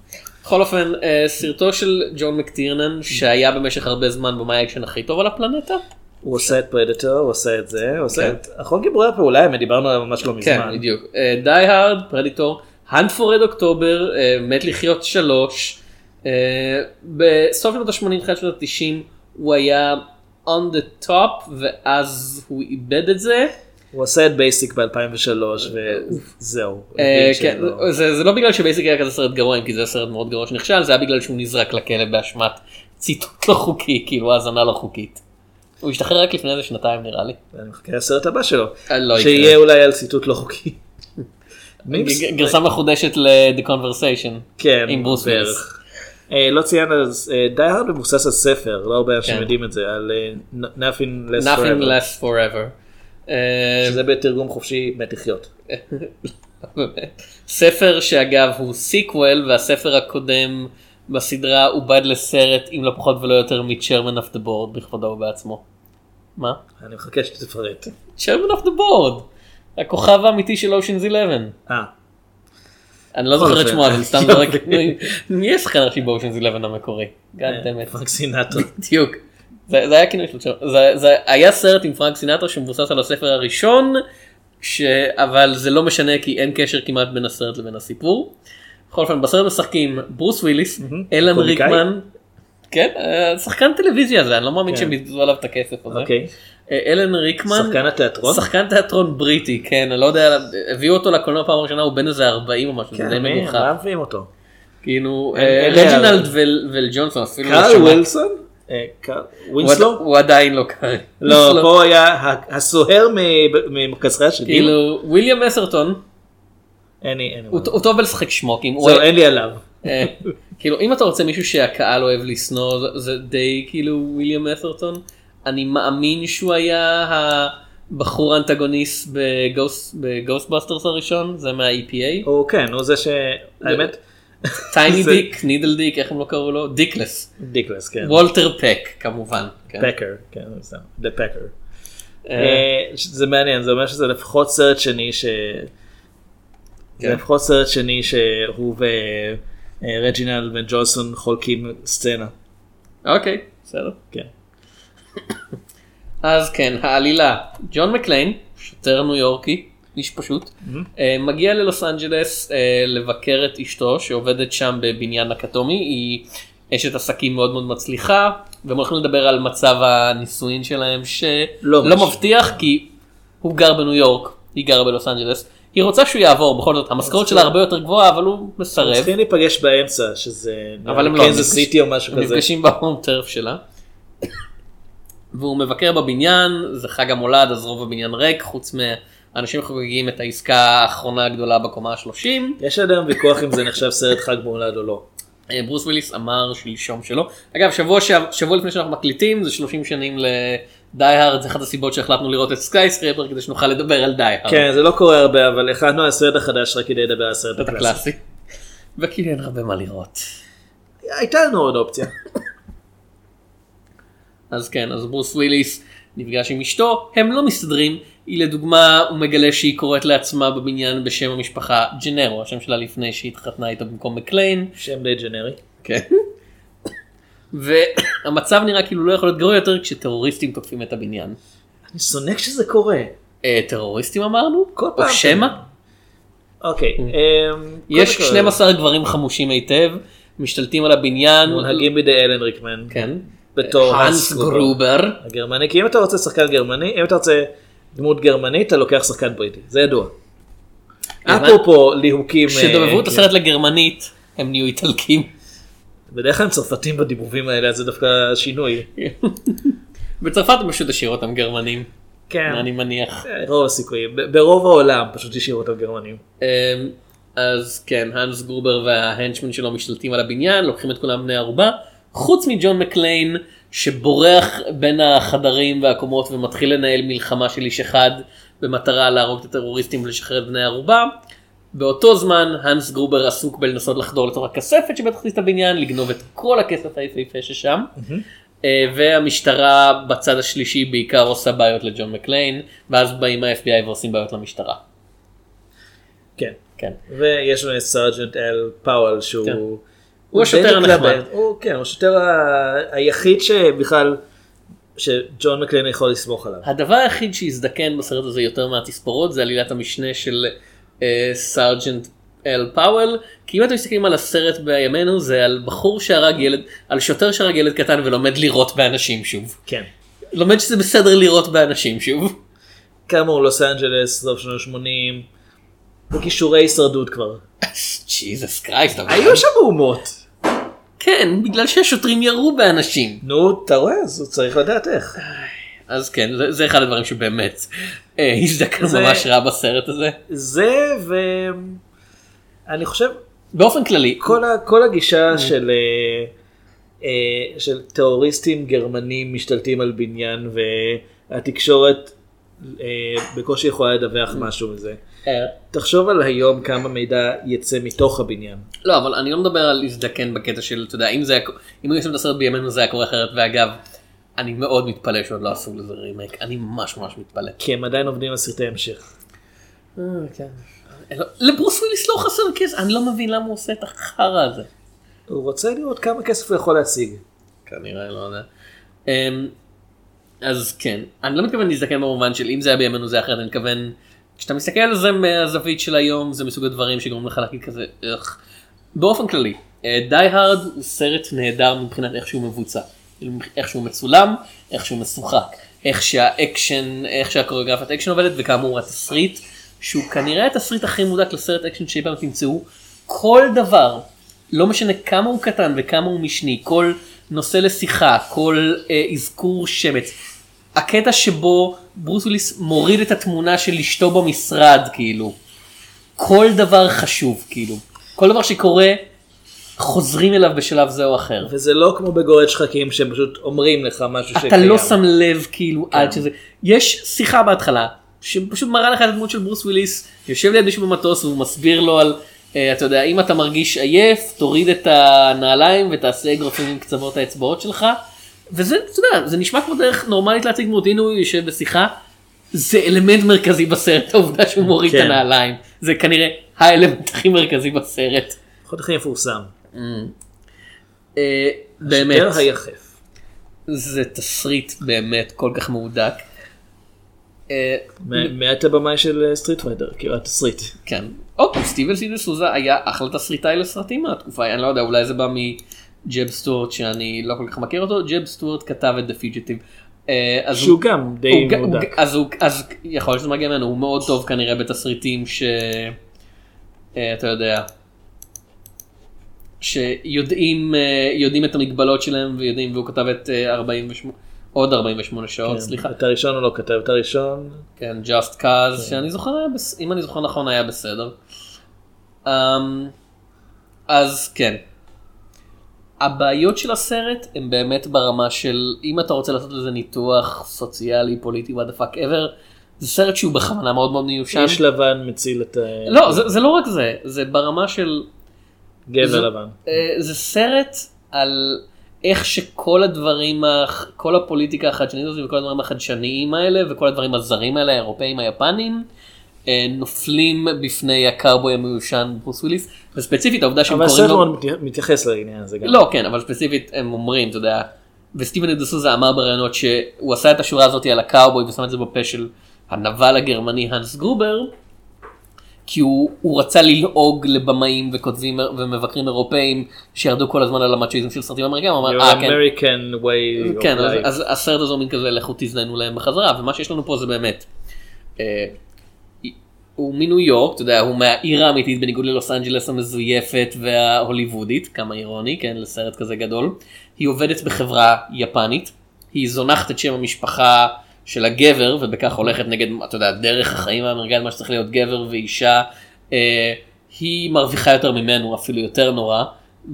בכל אופן אה, סרטו של ג'ון מקטירנן שהיה במשך הרבה זמן במאי האקשן הכי טוב על הפלנטה. הוא עושה את Predator, הוא עושה את זה, הוא עושה כן. את אחרון גיבורי הפעולה, האמת, דיברנו עליו ממש לא כן מזמן. בדיוק. Die Hard Predator Hunt for Red October אה, מת לחיות שלוש. אה, בסוף שנות ה-80 תחילת שנות ה-90 הוא היה on the top ואז הוא איבד את זה. הוא עשה את Basic ב-2003 וזהו. אה, כן, שלא- זה זה לא בגלל ש Basic היה כזה סרט גרוע, אם כי זה סרט מאוד גרוע שנכשל, זה היה בגלל שהוא נזרק לכלא באשמת ציתות לא חוקי, כאילו האזנה לא חוקית. הוא השתחרר רק לפני איזה שנתיים נראה לי. אני מחכה לסרט הבא שלו. אה, לא. שיהיה אולי על ציתות לא חוקי. גרסה מחודשת ל-The Conversation. כן, עם ברוס וויליס. אה, לא ציינו, אז Die Hard מבוסס על ספר, לא הרבה אנשים כן. יודעים את זה, על אה, Nothing Lasts Nothing Forever, lasts forever. אה, שזה בתרגום חופשי מת לחיות. ספר שאגב הוא סיקוול והספר הקודם בסדרה עובד לסרט עם לא פחות ולא יותר מ-Chairman of the Board בכבודו ובעצמו. מה? אני מחכה שתפרט. Chairman of the Board. הכוכב האמיתי של אושנס 11. אה, אני לא זוכר את. שמו אבל סתם זורק. מי יש שחקן ראשי באושנס 11 המקורי? גאד דמת. פרנק סינטרה. בדיוק. זה היה כינוי שלו. זה- היה סרט עם פרנק סינטרה שמבוסס על הספר הראשון, ש... אבל זה לא משנה כי אין קשר כמעט בין הסרט לבין הסיפור. בכל אופן בסרט משחקים ברוס וויליס, אלן? ריקמן, כן, אה, שחקן טלוויזיה זה, אני לא מאמין כן. שהם יתנו עליו את הכסף הזה. אוקיי. אה, אלן ריקמן, שחקן התיאטרון? שחקן תיאטרון בריטי, כן, אני לא יודע, הביאו אותו לקולנוע פעם ראשונה, הוא בן איזה 40 או משהו, זה כן, די? מגוחך. מה מביאים אותו? כאילו, אה, רג'ינלד ולג'ונסון אפילו לא קארל. ווילסון? קארל- ווינסלו? הוא עדיין לא קרא. לא, פה היה הסוהר מ- ממרכז חייו של גיל. כאילו וויליאם מסרטון אין לי, אין לי. הוא טוב בלשחק שמוקים. זהו, אין לי עליו. אה, כאילו אם אתה רוצה מישהו שהקהל אוהב לשנוא זה- זה די כאילו וויליאם מסרטון. אני מאמין שהוא היה הבחור האנטגוניסט בגוסט בגוסטבאסטרס הראשון זה מה-EPA. הוא כן, הוא זה ש... האמת, טייני זה- דיק נידל דיק איך הם לא קראו לו דיקלס. דיקלס, כן. וולטר פק כמובן. כן. פקר, כן, זה דה פקר. אה, זה מעניין, זה אומר שזה לפחות סרט שני ש... זה כן. לפחות סרט שני שהוא ורג'ינלד ולג'ונסון חולקים סצנה. אוקיי בסדר. כן. אז כן, העלילה, ג'ון מקליין, שוטר ניו יורקי, איש פשוט, אה, מגיע ללוס אנג'לס אה, לבקר את אשתו שעובדת שם בבניין נקטומי, היא אשת עסקים מאוד מאוד מצליחה, והם הולכים לדבר על מצב הנישואין שלהם לא שלא משהו. מבטיח כי הוא גר בניו יורק, היא גרה בלוס אנג'לס, היא רוצה שהוא יעבור, בכל זאת המשכורת שלה הרבה יותר גבוהה אבל הוא מסרב, צריכים להיפגש באמצע, שזה אבל הם לא, קנזס סיטי או משהו כזה. נפגשים בהום טרף שלה. והוא מבקר בבניין, זה חג המולד אז רוב הבניין ריק, חוץ מאנשים חוגגים את העסקה האחרונה הגדולה בקומה ה-30. יש עד היום ויכוח אם זה נחשב סרט חג מולד או לא. אה, ברוס וויליס אמר שלשום שלא. אגב, שבוע, שבוע לפני שאנחנו מקליטים זה 30 שנים ל Die Hard, זה אחת הסיבות שהחלטנו לראות את Skyscraper כדי שנוכל לדבר על Die Hard. כן, זה לא קורה הרבה, אבל הלכנו על הסרט החדש רק כדי לדבר על הסרט. הקלאסי. וכאילו אין הרבה מה לראות. הייתה לנו עוד אופציה. אז כן, אז ברוס וויליס נפגש עם אשתו, הם לא מסתדרים, היא לדוגמה, הוא מגלה שהיא קוראת לעצמה בבניין בשם המשפחה ג'נרו, השם שלה לפני שהיא התחתנה איתו במקום מקליין, שם די ג'נרי. כן. והמצב נראה כאילו לא יכול להיות גרוע יותר כשטרוריסטים תוקפים את הבניין. אני שונא כשזה קורה. אה, טרוריסטים אמרנו? כל או פעם. שמא? אוקיי. אמ, יש קודם כל, 12 גברים חמושים היטב, משתלטים על הבניין. מונהגים בידי אלן ריקמן. כן. בתור האנס גרובר. הגרמני, כי אם אתה רוצה שחקן גרמני, אם אתה רוצה דמות גרמנית, אתה לוקח שחקן בריטי, זה ידוע. אפרופו ליהוקים, כשדובבו את אה, הסרט לגרמנית, הם נהיו איטלקים. בדרך כלל הם צרפתים בדיבובים האלה, אז זה דווקא שינוי. בצרפת הם פשוט השאירו אותם גרמנים, כן, אני מניח. אה, רוב הסיכויים. ברוב העולם פשוט השאירו אותם גרמנים. אמ, אז כן, האנס גרובר וההנצ'מן שלו משתלטים על הבניין, לוקחים את כולם בני ערובה, חוץ מג'ון מקליין שבורח בין החדרים והקומות ומתחיל לנהל מלחמה של איש אחד במטרה להרוג את הטרוריסטים ולשחרר את בני הערובה. באותו זמן האנס גרובר עסוק בלנסות לחדור לתוך הכספת שבתחתית הבניין, לגנוב את כל הכסף היפהפה ששם. אה, והמשטרה בצד השלישי בעיקר עושה בעיות לג'ון מקליין, ואז באים ה-FBI ועושים בעיות למשטרה. כן. כן. ויש לנו את Sergeant אל פאוול שהוא... כן. הוא הוא השוטר הנחמד. הוא כן, הוא השוטר ה- היחיד שבכלל, שג'ון מקליין יכול לסמוך עליו. הדבר היחיד שהזדקן בסרט הזה יותר מהתספורות זה עלילת המשנה של Sergeant אל פאוול כי אם אתם מסתכלים על הסרט בימינו זה על בחור שהרג ילד על שוטר שהרג ילד קטן ולומד לירות באנשים שוב כן. לומד שזה בסדר לירות באנשים שוב כאמור, לוס אנג'לס, סוף שנות ה-80, בכישורי הישרדות כבר. Jesus Christ היו שם מהומות. כן בגלל שהשוטרים ירו באנשים נו, אתה רואה, אז צריך לדעת איך. אז כן זה, זה אחד הדברים שבאמת אה, הזדקן זה- ממש רע בסרט הזה. זה ו... אני חושב, באופן כללי, כל, ה, כל הגישה של, אה, אה, של טרוריסטים גרמנים משתלטים על בניין והתקשורת אה, בקושי יכולה לדווח משהו מזה. אה, תחשוב על היום כמה מידע יצא מתוך הבניין. לא אבל אני לא מדבר על להזדקן בקטע של אתה יודע אם זה היה- אם היו עושים את הסרט בימינו זה היה קורה אחרת. ואגב אני מאוד מתפלא שעוד לא עשו לזה רימייק אני ממש ממש מתפלא. כי הם עדיין עובדים על סרטי המשך. לא- לברוס וויליס לא חסר כסף אני לא מבין למה הוא עושה את החרא הזה. הוא רוצה לראות כמה כסף הוא יכול להשיג. כנראה לא יודע. אמ, אז כן אני לא מתכוון להזדקן במובן של אם זה היה בימינו זה אחרת אני מתכוון כשאתה מסתכל על זה מהזווית של היום זה מסוג הדברים שגורמים לך להגיד כזה איך. באופן כללי Die Hard הוא סרט נהדר מבחינת איך שהוא מבוצע איך שהוא מצולם איך שהוא משוחק איך שהאקשן איך שהקוריאוגרפיית אקשן עובדת וכאמור התסריט שהוא כנראה התסריט הכי מודק לסרט אקשן שאי פעם תמצאו כל דבר לא משנה כמה הוא קטן וכמה הוא משני, כל נושא לשיחה, כל אה, אזכור שמץ. הקטע שבו ברוס וויליס מוריד את התמונה של אשתו במשרד, כאילו. כל דבר חשוב, כאילו. כל דבר שקורה, חוזרים אליו בשלב זה או אחר. וזה לא כמו בגורד שחקים שהם פשוט אומרים לך משהו אתה שקיים. לא שם לב כאילו עד שזה יש שיחה בהתחלה שפשוט מראה לך את הדמות של ברוס וויליס יושב ליד מישהו במטוס והוא מסביר לו על אה, אתה יודע אם אתה מרגיש עייף תוריד את הנעליים ותעשה אגרופים עם קצוות האצבעות שלך וזה אתה יודע זה נשמע כמו דרך נורמלית להציג דמות הנה הוא יושב בשיחה זה אלמנט מרכזי בסרט העובדה שהוא מוריד את כן. הנעליים זה כנראה האלמנט הכי מרכזי בסרט. לפחות הכי מפורסם. אה, באמת. השוטר היחף. זה תסריט באמת כל כך מהודק. אה, מאת הבמאי של Street Fighter, כאילו התסריט. כן. אוקיי, סטיבן אי דה סוזה היה אחלה תסריטאי לסרטים מהתקופה, אני לא יודע, אולי זה בא מג'ב סטוארט שאני לא כל כך מכיר אותו, ג'ב סטוארט כתב את The Fugitive. אה, שהוא גם די. ג- אז יכול להיות שזה מגיע ממנו, הוא מאוד טוב כנראה בתסריטים ש... אה, אתה יודע. שיודעים אה, יודעים את המגבלות שלהם ויודעים והוא כתב את אה, 48 עוד 48 שעות כן, סליחה את הראשון הוא לא כתב, את הראשון. כן just cause שאני זוכר. אם אני זוכר נכון היה בסדר. Um, אז כן. הבעיות של הסרט הם באמת ברמה של אם אתה רוצה לעשות לזה ניתוח סוציאלי פוליטי what the fuck ever זה סרט שהוא בכוונה מאוד מאוד מיושן. איש לבן מציל את לא זה, זה לא רק זה זה ברמה של גבר לבן. אה, זה סרט על איך שכל הדברים, כל הפוליטיקה החדשנית הזאת וכל הדברים החדשניים האלה וכל הדברים הזרים האלה, האירופאים, היפנים, אה, נופלים בפני הקאובוי המיושן ברוס וויליס, וספציפית העובדה שהם אבל קוראים הסרט לו... מאוד מת- מתייחס לעניין הזה גם. לא, כן, אבל ספציפית הם אומרים, אתה יודע, וסטיבן דסוזה אמר בראיונות שהוא עשה את השורה הזאת על הקאובוי ושם את זה בפה של הנבל הגרמני האנס גרובר, כי הוא, הוא רצה ללעוג לבמאים וכותבים ומבקרים אירופאים שירדו כל הזמן על המצ'ואיזם של סרטים אמריקאים, הוא אמר, אה כן, American way of כן, אז, life. אז הסרט הזה הוא מין כזה לכו תזדיינו להם בחזרה ומה שיש לנו פה זה באמת. אה, הוא מניו יורק, אתה יודע, הוא מהעיר האמיתית בניגוד ללוס אנג'לס המזויפת וההוליוודית, כמה אירוני, כן, לסרט כזה גדול. היא עובדת בחברה יפנית, היא זונחת את שם המשפחה של הגבר ובכך הולכת נגד, אתה יודע, דרך החיים האמריקאית, מה שצריך להיות גבר ואישה. אה, היא מרוויחה יותר ממנו, אפילו יותר נורא,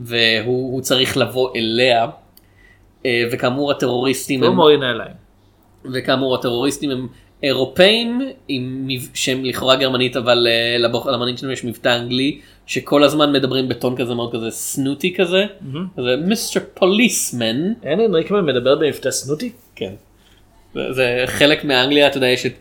והוא הוא צריך לבוא אליה. אה, וכאמור הטרוריסטים הם, מוריד נעליים. וכאמור הטרוריסטים הם אירופאים עם שהם לכאורה גרמנית אבל אה, למנהיג שלהם יש מבטא אנגלי שכל הזמן מדברים בטון כזה מאוד כזה סנוטי כזה, כזה mister policeman, אלן ריקמן מדבר במבטא סנוטי? כן. זה, חלק מאנגליה אתה יודע יש את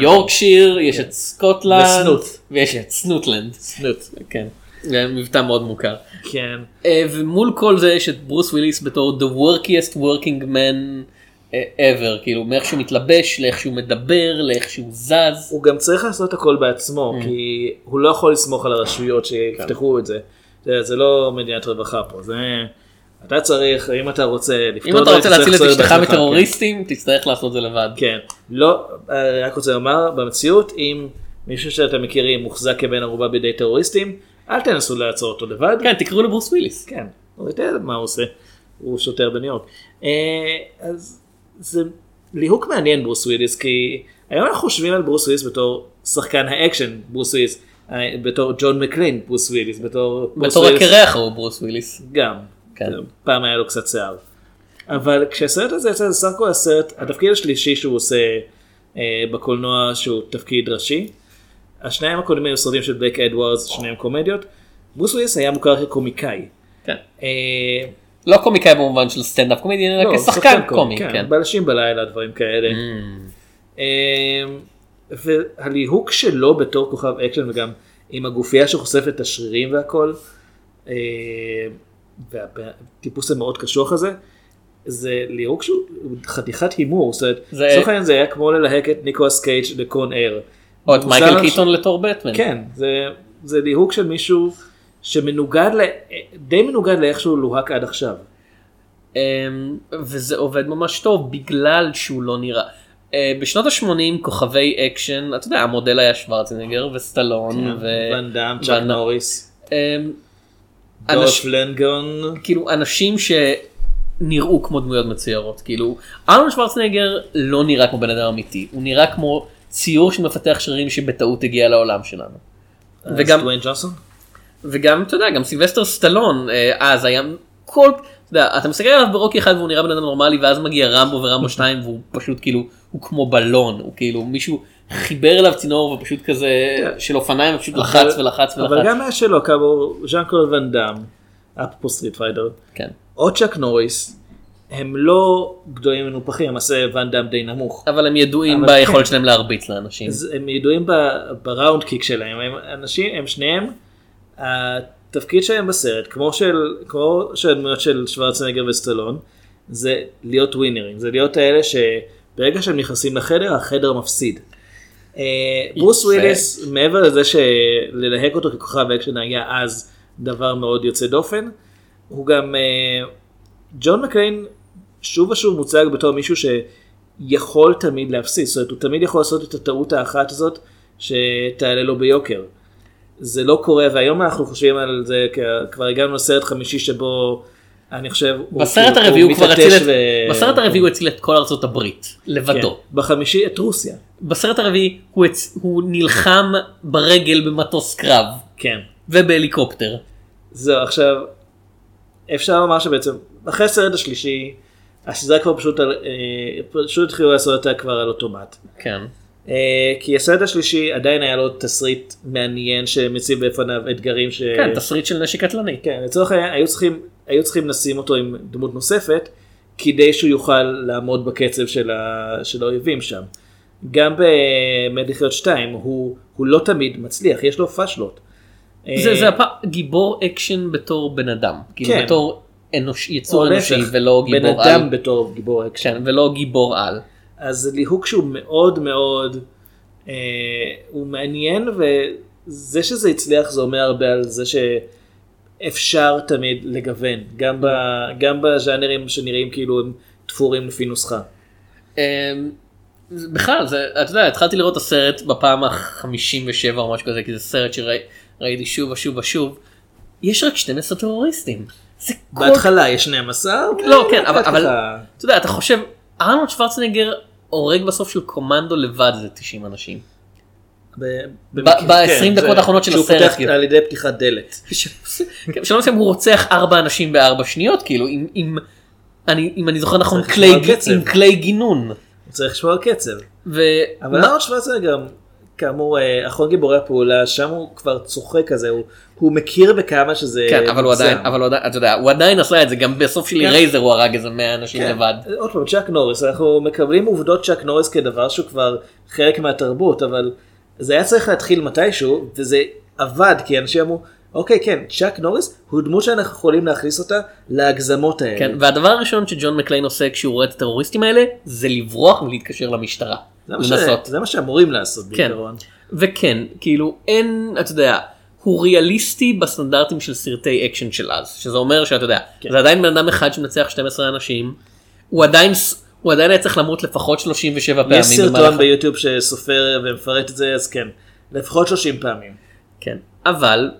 יורקשיר יש את סקוטלנד. ויש את סנוטלנד, snot. כן. זה מבטא מאוד מוכר. כן. אה, ומול כל זה יש את ברוס וויליס בתור the workiest working man אה, ever כאילו מאיך שהוא מתלבש לאיך שהוא מדבר לאיך שהוא זז. הוא גם צריך לעשות הכל בעצמו, Mm. כי הוא לא יכול לסמוך על הרשויות שיפתחו את. זה. זה לא מדינת רווחה פה, זה... אתה צריך, אם אתה רוצה לפתור אם את אתה רוצה להציל את אשתך בעצמך, מטרוריסטים תצטרך לעשות זה לבד. כן. כן. לא, אני רק רוצה לומר, במציאות, אם מישהו שאתם מכירים מוחזק כבן ערובה בידי טרוריסטים, אל תנסו לעצור אותו לבד. כן תקראו לברוס וויליס. כן, הוא יודע מה הוא עושה, הוא שוטר בניו יורק. אה, אז זה ליהוק מעניין ברוס וויליס, כי היום אנחנו חושבים על ברוס וויליס בתור שחקן האקשן ברוס וויליס, אה, בתור ג'ון מקליין ברוס וויליס בתור ברוס בתור הקרח הוא ברוס וויליס. גם כן. פעם היה לו קצת שיער. אבל כשהסרט הזה יצא זה סך הכל הסרט התפקיד השלישי שהוא עושה אה, בקולנוע שהוא תפקיד ראשי. השניים הקודמים היו סרטים של בלק אדוארדס שניהם קומדיות. ברוס וויליס היה מוכר כקומיקאי. כן. אה, לא קומיקאי במובן של stand-up comedy, אלא לא, כשחקן קומי. כן, כן. בלשים בלילה דברים כאלה. Mm. אה, והליהוק שלו בתור כוכב אקשן וגם עם הגופייה שחושפת את השרירים והכל, אה, והטיפוס המאוד קשוח הזה, זה ליהוק שהוא חתיכת הימור, זאת אומרת, לצורך העניין זה היה כמו ללהק את ניקולס קייג' לקון אר. או את מייקל קיטון לתור בטמן. כן, זה, זה ליהוק של מישהו שמנוגד, די מנוגד לאיך שהוא לוהק עד עכשיו. אמ, וזה עובד ממש טוב בגלל שהוא לא נראה. אה, בשנות ה-80 כוכבי אקשן, אתה יודע, המודל היה שוורצנגר וסטלון. ו... כן, ואן דאם, צ'אק נוריס, אנש- לונדגרן, כאילו אנשים שנראו כמו דמויות מצוירות כאילו ארנולד שוורצנגר לא נראה כמו בן אדם אמיתי הוא נראה כמו ציור של מפתח שרירים שבטעות הגיע לעולם שלנו. וגם דוויין ג'ונסון. וגם אתה יודע גם סילבסטר סטלון אה, אז היה כל אתה יודע, אתה מסתכל עליו ברוקי אחד והוא נראה בן אדם נורמלי ואז מגיע רמבו ורמבו 2 והוא פשוט כאילו הוא כמו בלון הוא כאילו מישהו חיבר אליו צינור ופשוט כזה של אופניים ופשוט לחץ ולחץ אבל ולחץ. גם היה שלו כאמור ז'אן קלוד ואן דאם, אפרופו סטריט פייטר, כן. או צ'אק נוריס, הם לא גדולים מנופחים, למעשה ואן דאם די נמוך. אבל הם ידועים אבל ביכולת כן. שלהם להרביץ לאנשים. הם ידועים ב roundhouse kick שלהם, הם אנשים, הם שניהם, התפקיד שלהם בסרט, כמו של, כמו של הדמויות של שוורצנגר וסטלון, זה להיות ווינרים, זה להיות האלה שברגע שהם נכנסים לחדר, החדר מפסיד. אה, ברוס יפה. וויליס, מעבר לזה שללהק אותו ככוכב אקשן היה אז דבר מאוד יוצא דופן, הוא גם, אה, ג'ון מקליין שוב ושוב מוצג בתור מישהו שיכול תמיד להפסיד, זאת אומרת הוא תמיד יכול לעשות את הטעות האחת הזאת שתעלה לו ביוקר. זה לא קורה והיום אנחנו חושבים על זה, כבר הגענו לסרט חמישי שבו אני חושב, בסרט כאילו- הרביעי הוא כבר הציל את, ו- בסרט הרביעי הוא הציל את כל ארצות הברית, כן. לבדו. בחמישי את רוסיה. בסרט הרביעי הוא, הצ... הוא נלחם ברגל במטוס קרב כן. ובהליקופטר. זהו עכשיו אפשר לומר שבעצם אחרי הסרט השלישי הסדרה כבר פשוט על- אה, פשוט התחילו לעשות אותה כבר על אוטומט. כן. אה, כי הסרט השלישי עדיין היה לו תסריט מעניין שמציב בפניו אתגרים ש... כן, תסריט של נשק קטלני. כן, לצורך העניין היו צריכים, היו צריכים לשים אותו עם דמות נוספת כדי שהוא יוכל לעמוד בקצב של, ה... של האויבים שם. גם במת לחיות 2 הוא, הוא לא תמיד מצליח, יש לו פאשלות. זה, אה, זה הפ... גיבור אקשן בתור בן אדם. כאילו כן. בתור אנוש... יצור אנושי ולא בן גיבור על. אדם בתור גיבור אקשן. כן, ולא גיבור על. אז זה ליהוק שהוא מאוד מאוד, אה, הוא מעניין וזה שזה הצליח זה אומר הרבה על זה שאפשר תמיד לגוון, גם, ב, גם בז'אנרים שנראים כאילו הם תפורים לפי נוסחה. אמ, בכלל, זה, אתה יודע, התחלתי לראות את הסרט בפעם ה-57 או משהו כזה, כי זה סרט שראיתי שוב ושוב ושוב. יש רק 12 טרוריסטים. זה כל... בהתחלה יש 12, לא, כן, אבל, אבל אתה יודע, אתה חושב, ארנולד שוורצנגר הורג בסוף של קומנדו לבד איזה 90 אנשים. ב- ב- במקרה- ב-20 כן, דקות זה- האחרונות של שהוא הסרט, פותח כאילו. על ידי פתיחת דלת. שלא מסוים הוא רוצח ארבע אנשים בארבע שניות, כאילו, אם אני זוכר נכון. עם כלי גינון. הוא צריך לשמור על קצב. אבל ארנולד שוורצנגר, כאמור, אה, אחרון גיבורי הפעולה, שם הוא כבר צוחק כזה, הוא- הוא מכיר בכמה שזה כן, אבל הוא. עדיין, אבל הוא עדיין, אתה יודע, הוא עדיין עשה את זה, גם בסוף של כן. Eraser הוא הרג איזה 100 אנשים כן. לבד. עוד פעם, צ'אק נוריס, אנחנו מקבלים עובדות צ'אק נוריס כדבר שהוא כבר חלק מהתרבות, אבל זה היה צריך להתחיל מתישהו, וזה עבד, כי אנשים אמרו, אוקיי, כן, צ'אק נוריס הוא דמות שאנחנו יכולים להכניס אותה להגזמות האלה. כן, והדבר הראשון שג'ון מקליין עושה כשהוא רואה את הטרוריסטים האלה, זה לברוח ולהתקשר למשטרה. זה מה, ש... זה מה שאמורים לעשות כן. בעיקרון. וכן, כאילו, אין, אתה יודע, הוא ריאליסטי בסטנדרטים של סרטי אקשן של אז, שזה אומר שאתה יודע, כן. זה עדיין בן אדם אחד שמנצח 12 אנשים, הוא עדיין, הוא עדיין היה צריך למות לפחות 37 פעמים. יש סרטון במהלך- ביוטיוב שסופר ומפרט את זה, אז כן, לפחות 30 פעמים. כן, אבל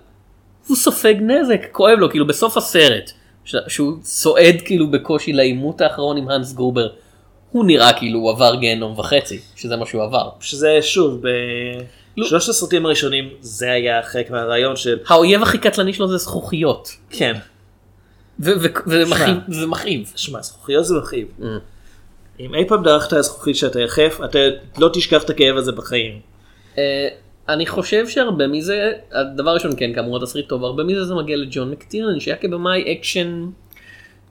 הוא סופג נזק, כואב לו, כאילו בסוף הסרט, שהוא צועד כאילו בקושי לעימות האחרון עם האנס גרובר, הוא נראה כאילו הוא עבר גיהנום וחצי, שזה מה שהוא עבר. שזה שוב, ב... לא. הסרטים הראשונים זה היה חלק מהרעיון של האויב הכי קטלני שלו זה זכוכיות. כן. וזה מכאיב. שמע זכוכיות זה מכאיב. Mm. אם אי פעם דרכת על זכוכית שאתה יחף אתה לא תשכח את הכאב הזה בחיים. אני חושב שהרבה מזה, הדבר הראשון כן כאמור התסריט טוב, הרבה מזה זה מגיע לג'ון מקטירן שהיה כבמאי אקשן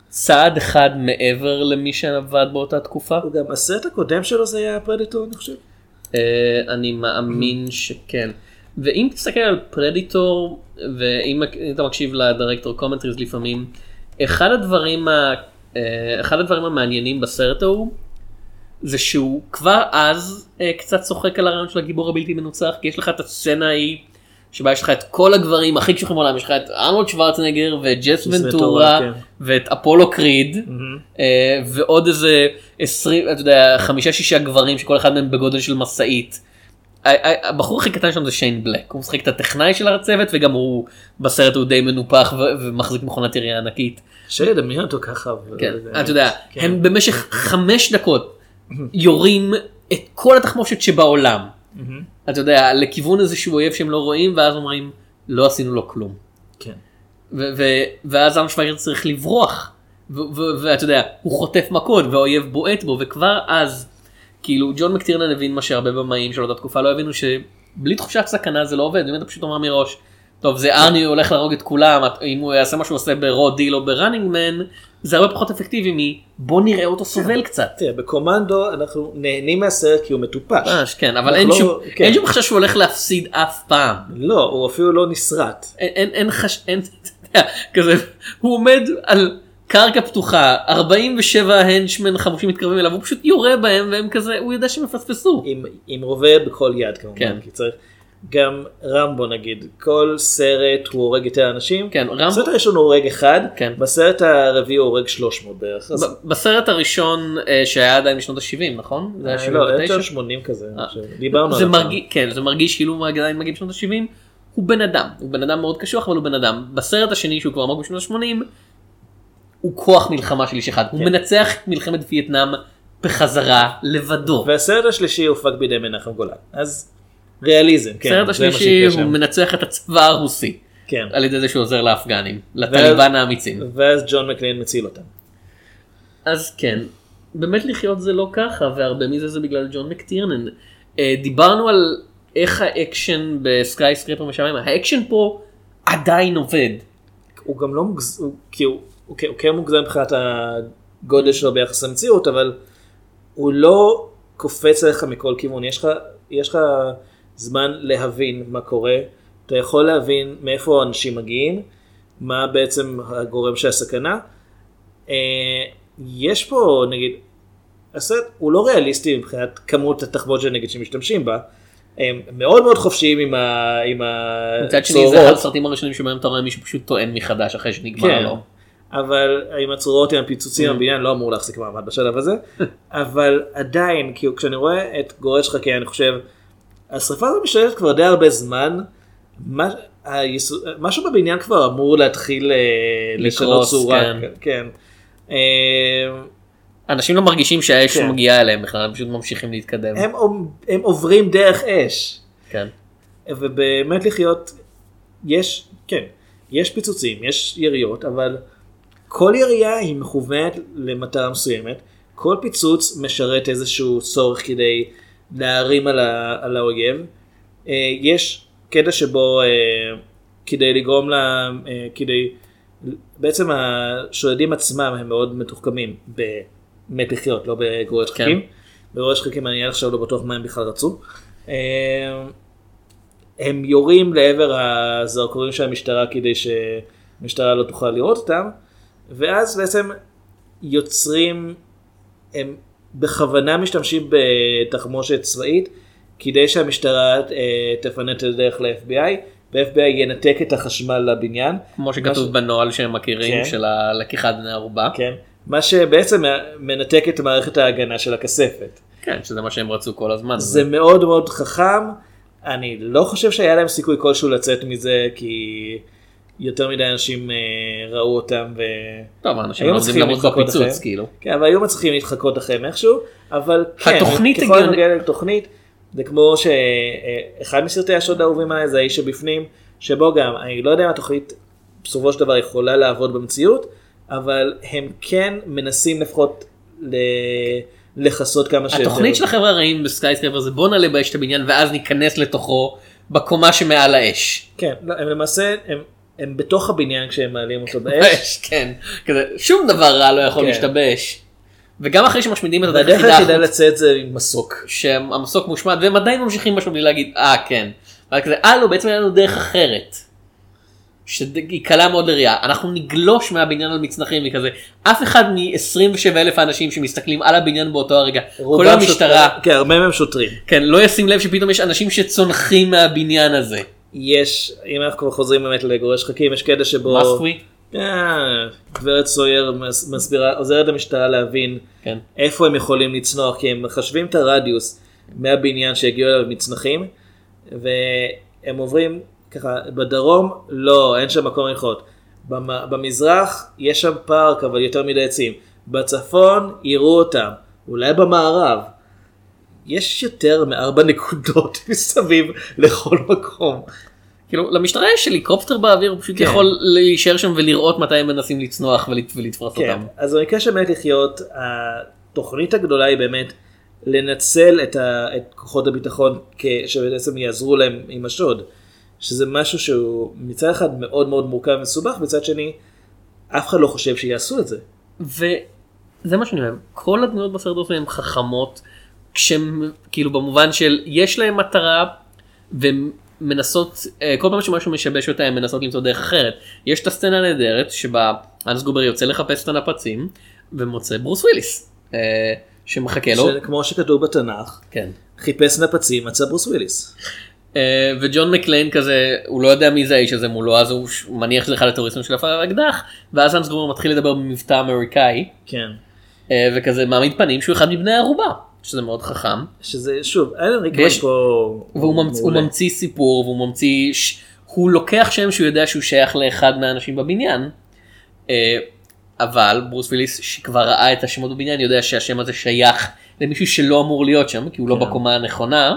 צעד אחד מעבר למי שעבד באותה תקופה. הוא גם הסרט הקודם שלו זה היה פרדטור אני חושב. אה, אני מאמין שכן. ואם תסתכל על פרדטור ואם אתה מקשיב ל director commentaries לפעמים אחד הדברים ה... אה, אחד הדברים המעניינים בסרט ההוא זה שהוא כבר אז אה, קצת צוחק על הרעיון של הגיבור הבלתי מנוצח כי יש לך את הסצנה ההיא שבה יש לך את כל הגברים הכי קשוחים בעולם יש לך את ארנולד שוורצנגר וג'ס ונטורה, ונטורה כן. ואת אפולו קריד אה, ועוד איזה 20 אתה יודע חמישה שישה גברים שכל אחד מהם בגודל של משאית. הבחור הכי קטן שם זה שיין בלק הוא משחק את הטכנאי של הצוות וגם הוא בסרט הוא די מנופח ומחזיק מכונת ירייה ענקית. קשה לדמיין אותו ככה. כן, אתה יודע, כן. הם במשך חמש דקות יורים את כל התחמושת שבעולם. אתה יודע, לכיוון איזשהו אויב שהם לא רואים ואז אומרים לא עשינו לו כלום. כן. ו- ו- ואז עם שוויגר צריך לברוח. ואתה יודע, הוא חוטף מכות והאויב בועט בו וכבר אז, כאילו ג'ון מקטירנן הבין מה שהרבה במאים של אותה תקופה לא הבינו שבלי תחושת סכנה זה לא עובד, אם אתה פשוט אומר מראש, טוב זה ארני הולך להרוג את כולם, אם הוא יעשה מה שהוא עושה ב Raw Deal או ב Running Man, זה הרבה פחות אפקטיבי מבוא נראה אותו סובל קצת. תראה, בקומנדו אנחנו נהנים מהסרט כי הוא מטופש. ממש, כן, אבל אין לא- שום, כן. אין שום חשש שהוא הולך להפסיד אף פעם. לא, הוא אפילו לא נשרט. אין, חש... אין... כזה, הוא עומד על קרקע פתוחה, 47 הנשמן חמושים מתקרבים אליו, הוא פשוט יורה בהם והם כזה, הוא יודע שהם יפספסו. עם, רובה בכל יד כמובן. כן. כי צריך. גם רמבו נגיד, כל סרט הוא הורג יותר אנשים. כן, רמבו- בסרט הראשון הוא הורג אחד, כן. בסרט הרביעי הוא הורג 300 בערך. אז- בסרט הראשון אה, שהיה עדיין בשנות ה-70, נכון? זה היה אה, לא, 79? 1980 כזה. אני אה. דיברנו זה על מרגיש, כן, זה מרגיש כאילו הוא עדיין מגיע בשנות ה-70. הוא בן אדם, הוא בן אדם מאוד קשוח אבל הוא בן אדם. בסרט השני שהוא כבר עמוק בשנות ה-80, הוא כוח מלחמה של איש אחד. הוא כן. מנצח את מלחמת וייטנאם בחזרה לבדו. והסרט השלישי הופק בידי מנחם גולן. אז ריאליזם, כן. הסרט השלישי הוא. מנצח את הצבא הרוסי. כן. על ידי זה שהוא עוזר לאפגנים, לטליבן האמיצים. ואז ג'ון מקליין מציל אותם. אז כן, במת לחיות זה לא ככה, והרבה מזה זה בגלל ג'ון מקטירנן. אה, דיברנו על איך האקשן ב Skyscraper משעמם, האקשן פה עדיין עובד. הוא גם לא מוגזם, הוא, כן- הוא כן מוגזם מבחינת הגודל שלו ביחס למציאות, אבל הוא לא קופץ עליך מכל כיוון, יש לך, יש לך זמן להבין מה קורה, אתה יכול להבין מאיפה האנשים מגיעים, מה בעצם הגורם של הסכנה. אה, יש פה נגיד, הסרט הוא לא ריאליסטי מבחינת כמות התחבושת נגיד שמשתמשים בה, הם מאוד מאוד חופשיים עם, ה, עם מצד שני זה. אחד הסרטים הראשונים שבהם אתה רואה מישהו פשוט טוען מחדש אחרי שנגמר כן, לו. אבל עם הצרורות עם Mm. הפיצוצים הבניין לא אמור להחזיק מעמד בשלב הזה, אבל עדיין כאילו כשאני רואה את גורש חכה אני חושב השרפה הזו משתלטת כבר די הרבה זמן, מה, היסוד, משהו בבניין כבר אמור להתחיל אה, לשנות לקרוס, צורה, כן. כן, כן. אה, אנשים לא מרגישים שהאש כן. מגיעה אליהם בכלל, הם פשוט ממשיכים להתקדם. הם, הם עוברים דרך אש. כן. ובאמת לחיות, יש, כן, יש פיצוצים, יש יריות, אבל כל ירייה היא מכוונת למטרה מסוימת, כל פיצוץ משרת איזשהו צורך כדי להרים על, ה, על האויב. אה, יש קטע שבו אה, כדי לגרום לה, אה, כדי, בעצם השודדים עצמם הם מאוד מתוחכמים במת לחיות, לא בגורש כן. חכים. בגורש חכים אני עד עכשיו לא בטוח מה הם בכלל רצו. הם יורים לעבר הזרקורים של המשטרה כדי שהמשטרה לא תוכל לראות אותם, ואז בעצם יוצרים, הם בכוונה משתמשים בתחמושת צבאית כדי שהמשטרה אה, תפנה את הדרך ל-FBI, ו-FBI ינתק את החשמל לבניין. כמו שכתוב בנוהל שהם מכירים כן. של הלקיחת בני ערובה. כן. מה שבעצם מנתק את מערכת ההגנה של הכספת. כן, שזה מה שהם רצו כל הזמן. זה מאוד מאוד חכם, אני לא חושב שהיה להם סיכוי כלשהו לצאת מזה כי יותר מדי אנשים אה, ראו אותם ו... טוב, האנשים היו לא מצליחים למות בפיצוץ. כאילו. כן, אבל היו מצליחים להתחקות אחריהם איכשהו, אבל כן, התוכנית ככל הנוגע לתוכנית, זה כמו שאחד מסרטי השוד האהובים עליי זה האיש שבפנים, שבו גם, אני לא יודע אם התוכנית בסופו של דבר יכולה לעבוד במציאות, אבל הם כן מנסים לפחות ל... לכסות כמה שיותר. התוכנית של החבר'ה הרעים בסקייסקרפר זה בוא נעלה באש את הבניין ואז ניכנס לתוכו בקומה שמעל האש. כן, לא, הם למעשה, הם, הם בתוך הבניין כשהם מעלים אותו באש. כן. כזה, שום דבר רע לא יכול כן. להשתבש. וגם אחרי שמשמידים את הדרך היחידה היחידה החוץ- לצאת זה עם מסוק. שהמסוק מושמד והם עדיין ממשיכים משהו בלי להגיד אה כן. רק זה אה לא בעצם היה לנו דרך אחרת. שהיא קלה מאוד לראייה אנחנו נגלוש מהבניין על מצנחים וכזה אף אחד מ-27 אלף האנשים שמסתכלים על הבניין באותו הרגע רובם המשטרה שוטרים- כן, הרבה מהם שוטרים. כן לא ישים לב שפתאום יש אנשים שצונחים מהבניין הזה. יש, אם אנחנו כבר חוזרים באמת לגורש שחקים, יש קטע שבו... מסקווי. אה, גברת סויר מס- מסבירה, עוזרת למשטרה להבין כן. איפה הם יכולים לצנוח, כי הם מחשבים את הרדיוס מהבניין שהגיעו אליו מצנחים, והם עוברים ככה, בדרום לא, אין שם מקום לנחות. במ- במזרח יש שם פארק, אבל יותר מדי עצים. בצפון יראו אותם, אולי במערב. יש יותר מארבע נקודות מסביב לכל מקום. כאילו למשטרה יש הליקופטר באוויר הוא פשוט כן. יכול להישאר שם ולראות מתי הם מנסים לצנוח ולת- ולתפוס כן, אותם. אז במקרה של מת לחיות, התוכנית הגדולה היא באמת לנצל את, ה, את כוחות הביטחון כ- שבעצם יעזרו להם עם השוד. שזה משהו שהוא מצד אחד מאוד מאוד מורכב ומסובך, מצד שני אף אחד לא חושב שיעשו את זה. וזה מה שאני אוהב, כל הדמויות בסרט הזה הן חכמות, כשהם כאילו במובן של יש להם מטרה והן מנסות, אה, כל פעם שמשהו משבש אותה הן מנסות למצוא דרך אחרת. יש את הסצנה הנהדרת שבה אנס גובר יוצא לחפש את הנפצים ומוצא ברוס וויליס אה, שמחכה לו. כמו שכתוב בתנ"ך, כן. חיפש נפצים, מצא ברוס וויליס. אה, וג'ון מקליין כזה הוא לא יודע מי זה האיש הזה מולו אז הוא מניח שזה אחד הטרוריסטים של האקדח ואז האנס גרובר מתחיל לדבר במבטא אמריקאי כן. וכזה מעמיד פנים שהוא אחד מבני הערובה שזה מאוד חכם שזה שוב, אלן ריקמן ויש- פה והוא ממצ... הוא. ממציא סיפור והוא ממציא ש... הוא לוקח שם שהוא יודע שהוא שייך לאחד מהאנשים בבניין. אה, אבל ברוס וויליס שכבר ראה את השמות בבניין יודע שהשם הזה שייך למישהו שלא אמור להיות שם כי הוא לא כן. בקומה הנכונה.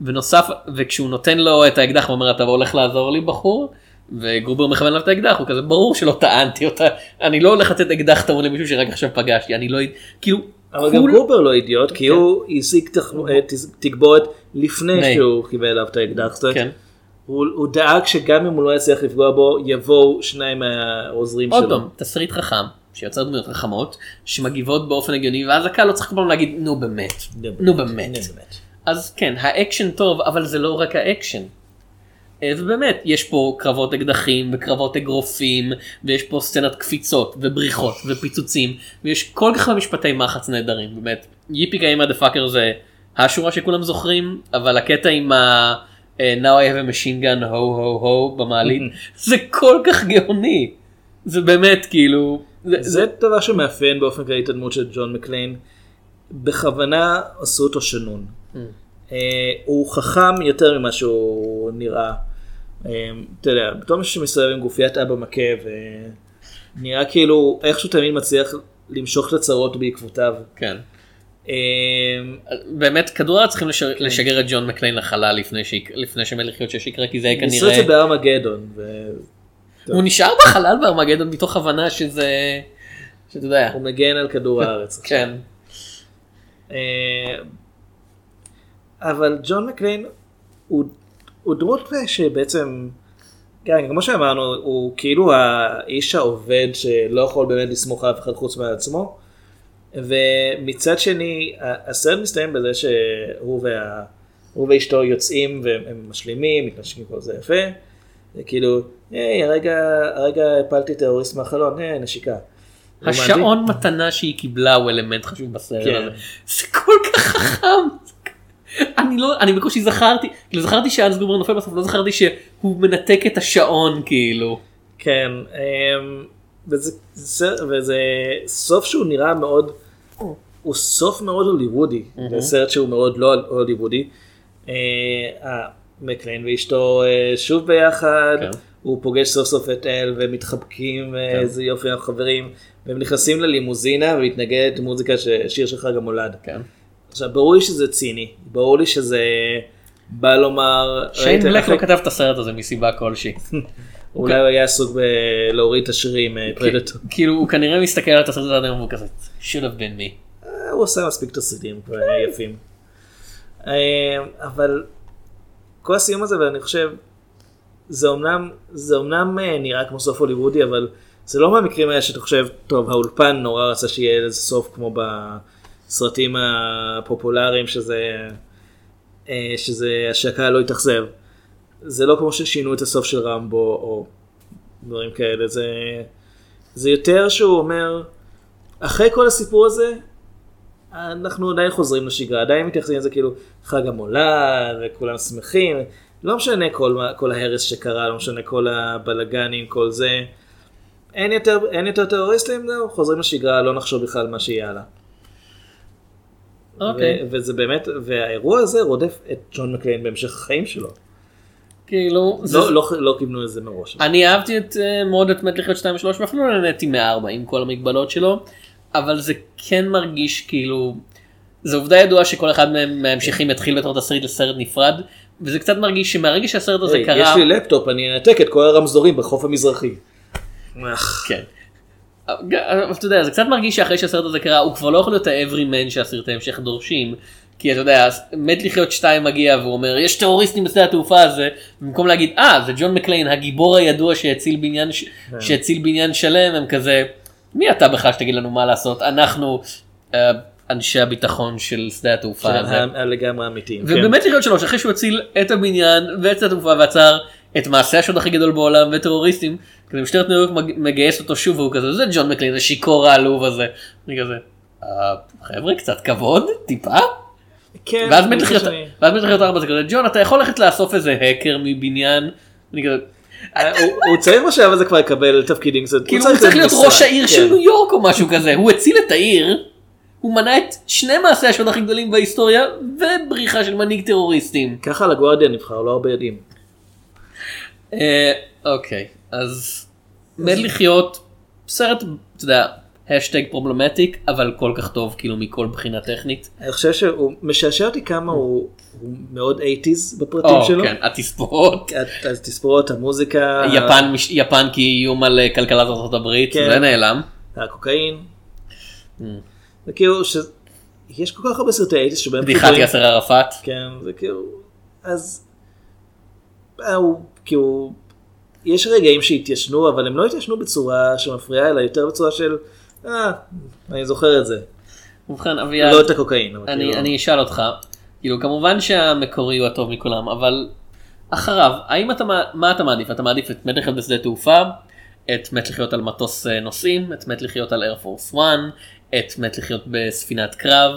ונוסף וכשהוא נותן לו את האקדח הוא אומר אתה הולך לעזור לי בחור. וגרובר מכוון עליו את האקדח הוא כזה ברור שלא טענתי אותה אני לא הולך לתת אקדח טעון למישהו שרק עכשיו פגשתי אני לא כאילו אבל גם גרובר לא אידיוט, כי כן. הוא השיג אה, תגבורת לפני. שהוא קיבל אליו את האקדח. כן. הוא הוא דאג שגם אם הוא לא יצליח לפגוע בו, יבואו שניים מהעוזרים עוד שלו. פעם, תסריט חכם, שיוצר דמויות חכמות, שמגיבות באופן הגיוני, ואז הקהל לא צריך כל פעם להגיד, נו באמת, נו באמת. אז כן, האקשן טוב, אבל זה לא רק האקשן. אה, ובאמת, יש פה קרבות אקדחים וקרבות אגרופים, ויש פה סצנת קפיצות ובריחות ופיצוצים, ויש כל כך הרבה משפטי מחץ נהדרים, באמת. yippee ki-yay motherfucker זה השורה שכולם זוכרים, אבל הקטע עם ה... אה, Now I have a machine gun הו הו הו במעלית, זה כל כך גאוני. זה באמת כאילו... זה דבר שמאפיין באופן כללי את הדמות של ג'ון מקליין. בכוונה עשו אותו שנון. Mm. אה, הוא חכם יותר ממה שהוא נראה. אה, אתה יודע, בתור מישהו שמסתובב עם גופיית אבא מכה ונראה כאילו איכשהו תמיד מצליח למשוך את הצרות בעקבותיו. כן. אה, באמת כדור הארץ צריכים לשגר, לשגר את ג'ון מקליין לחלל לפני, שמלך שש יקרה כי זה ניסו את כנראה זה בארמגדון. הוא נשאר בחלל בארמגדון מתוך הבנה שזה שאתה יודע הוא מגן על כדור הארץ. כן אה, אבל ג'ון מקליין הוא, הוא דמות שבעצם, כן, כמו שאמרנו, הוא כאילו האיש העובד שלא יכול באמת לסמוך על אף אחד חוץ מעצמו. ומצד שני, הסרט מסתיים בזה שהוא וה... הוא ואשתו יוצאים והם הם משלימים, מתנשקים כל זה יפה. זה כאילו, היי, הרגע, הרגע הפלתי טרוריסט מהחלון, היי, נשיקה. השעון מתנה שהיא קיבלה הוא אלמנט חשוב בסרט כן. הזה זה כל כך חכם אני לא אני בקושי זכרתי כאילו זכרתי שאנס גובר נופל בסוף לא זכרתי שהוא מנתק את השעון כאילו כן, אמ, וזה, זה, וזה סוף שהוא נראה מאוד, הוא סוף מאוד הוליוודי, זה סרט שהוא מאוד לא הוליוודי. אה, אה, מקליין ואשתו אה, שוב ביחד, כן. הוא פוגש סוף סוף את אל ומתחבקים, כן. איזה יופי אנחנו חברים, והם נכנסים ללימוזינה ומתנגדת מוזיקה ששיר שלך גם הולד. כן. עכשיו ברור לי שזה ציני, ברור לי שזה בא לומר, שיין בלק לא כתב את הסרט הזה מסיבה כלשהי. אולי הוא היה עסוק בלהוריד את השירים פרדטור. כאילו הוא כנראה מסתכל על התסריט הזה והוא כזה should have been me. הוא עושה מספיק תסריטים יפים. אה, אבל כל הסיום הזה ואני חושב זה אמנם זה אמנם אה, נראה כמו סוף הוליוודי אבל זה לא מהמקרים האלה שאתה חושב טוב האולפן נורא רצה שיהיה לזה סוף כמו בסרטים הפופולריים שזה אה, שזה שהקהל לא יתאכזב. זה לא כמו ששינו את הסוף של רמבו או דברים כאלה זה זה יותר שהוא אומר אחרי כל הסיפור הזה אנחנו עדיין חוזרים לשגרה, עדיין מתייחסים לזה כאילו חג המולד וכולם שמחים, לא משנה כל, כל ההרס שקרה, לא משנה כל הבלגנים, כל זה. אין יותר, אין יותר טרוריסטים, זהו, חוזרים לשגרה, לא נחשוב בכלל מה שיהיה הלאה. אוקיי. וזה באמת, והאירוע הזה רודף את ג'ון מקליין בהמשך החיים שלו. כאילו זה- לא, לא, לא כיוונו לזה מראש. אני אהבתי את אה, מאוד את מת לחיות 2 ו3 ואפילו לא נהניתי מ-4 עם כל המגבלות שלו אבל זה כן מרגיש כאילו זו עובדה ידועה שכל אחד מהם מההמשכים יתחיל בתור תסריט לסרט נפרד וזה קצת מרגיש שמהרגע שהסרט הזה היי, קרה יש לי לפטופ, אני אנתק את כל הרמזורים בחוף המזרחי. כן. אבל אתה יודע זה קצת מרגיש שאחרי שהסרט הזה קרה הוא כבר לא יכול להיות האברי מן שהסרטי המשך דורשים. כי אתה יודע מת לחיות 2 מגיע והוא אומר יש טרוריסטים בשדה התעופה הזה במקום להגיד אה זה ג'ון מקליין הגיבור הידוע שהציל בניין ש- שהציל בניין שלם הם כזה מי אתה בכלל שתגיד לנו מה לעשות אנחנו אה, אנשי הביטחון של שדה התעופה הזה. לגמרי אמיתיים. כן. ובאמת לחיות שלוש אחרי שהוא הציל את הבניין ואת שדה התעופה ועצר את מעשה השוד הכי גדול בעולם וטרוריסטים. כזה משטרת ניו יורק מג- מגייס אותו שוב והוא כזה זה ג'ון מקליין השיכור העלוב הזה. אני כזה "אה, חבר'ה קצת כבוד טיפה. כן, ואז מת לחיות ארבע זה כזה ג'ון אתה יכול ללכת לאסוף איזה האקר מבניין. אני כזה אה, הוא- הוא צריך בשלב הזה כבר לקבל תפקידים קצת. כאילו הוא צריך להיות ראש העיר כן. של ניו יורק או משהו כזה הוא הציל את העיר. הוא מנע את שני מעשי השוד הכי גדולים בהיסטוריה ובריחה של מנהיג טרוריסטים. ככה לגוארדיאן נבחר, לא הרבה יודעים. אה, אוקיי אז מת לחיות סרט אתה יודע hashtag problematic אבל כל כך טוב כאילו מכל בחינה טכנית. אני חושב שהוא משעשע אותי כמה הוא הוא מאוד 80's בפרטים שלו. כן, התספורות. אז תספורות, המוזיקה, יפן יפן כאיום על אה, כלכלת ארצות הברית כן. זה נעלם. הקוקאין. זה כאילו ש... יש כל כך הרבה סרטי 80's שבהם... בדיחת יאסר ערפאת. כן, זה כאילו... אז... אה, הוא כאילו... יש רגעים שהתיישנו, אבל הם לא התיישנו בצורה שמפריעה, אלא יותר בצורה של... אה, אני זוכר את זה. ובכן אביעד. לא את הקוקאין. אני, כאילו- אני אשאל אותך, כאילו כמובן שהמקורי הוא הטוב מכולם, אבל אחריו, האם אתה, מה אתה מעדיף? אתה מעדיף את מת לחיות בשדה תעופה, את מת לחיות על מטוס אה, נוסעים, את מת לחיות על איירפורס 1, את מת לחיות בספינת קרב,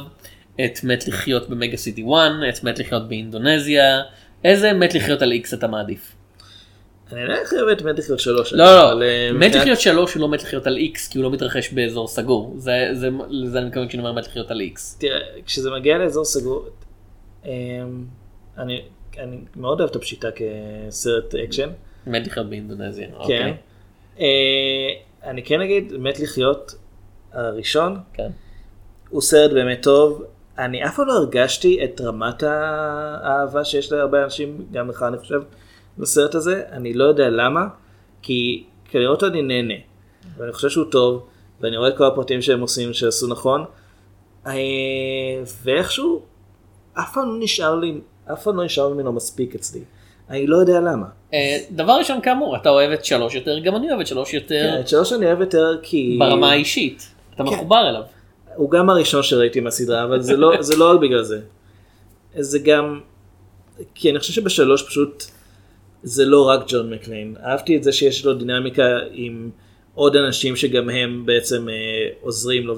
את מת לחיות במגה סיטי 1, את מת לחיות באינדונזיה, איזה מת לחיות על איקס אתה מעדיף? אני עדיין חייב את מת לחיות שלוש. לא, לא, אה, מת לחיות 3 הוא לא מת לחיות על איקס כי הוא לא מתרחש באזור סגור, זה, אני מתכוון כשאני אומר מת לחיות על איקס. תראה, כשזה מגיע לאזור סגור, אמ, אני מאוד אוהב את הפשיטה כסרט אקשן. מת לחיות באינדונזיה, כן. אוקיי. אה, אני כן אגיד, מת לחיות הראשון, כן. הוא סרט באמת טוב. אני אף פעם לא הרגשתי את רמת האהבה שיש להרבה אנשים, גם לך אני חושב, בסרט הזה. אני לא יודע למה, כי כנראה אותו אני נהנה. ואני חושב שהוא טוב, ואני רואה את כל הפרטים שהם עושים שעשו נכון. אה, ואיכשהו, אף פעם לא נשאר לי, אף פעם לא נשאר ממנו מספיק אצלי. אני לא יודע למה. אה, דבר ראשון כאמור אתה אוהב את שלוש יותר גם אני אוהב את שלוש יותר כן, את שלוש אני אוהב יותר כי... ברמה האישית אתה מחובר אליו. הוא גם הראשון שראיתי מהסדרה, אבל זה לא, זה לא רק בגלל זה. זה גם, כי אני חושב שבשלוש פשוט זה לא רק ג'ון מקליין. אהבתי את זה שיש לו דינמיקה עם עוד אנשים שגם הם בעצם אה, עוזרים לו,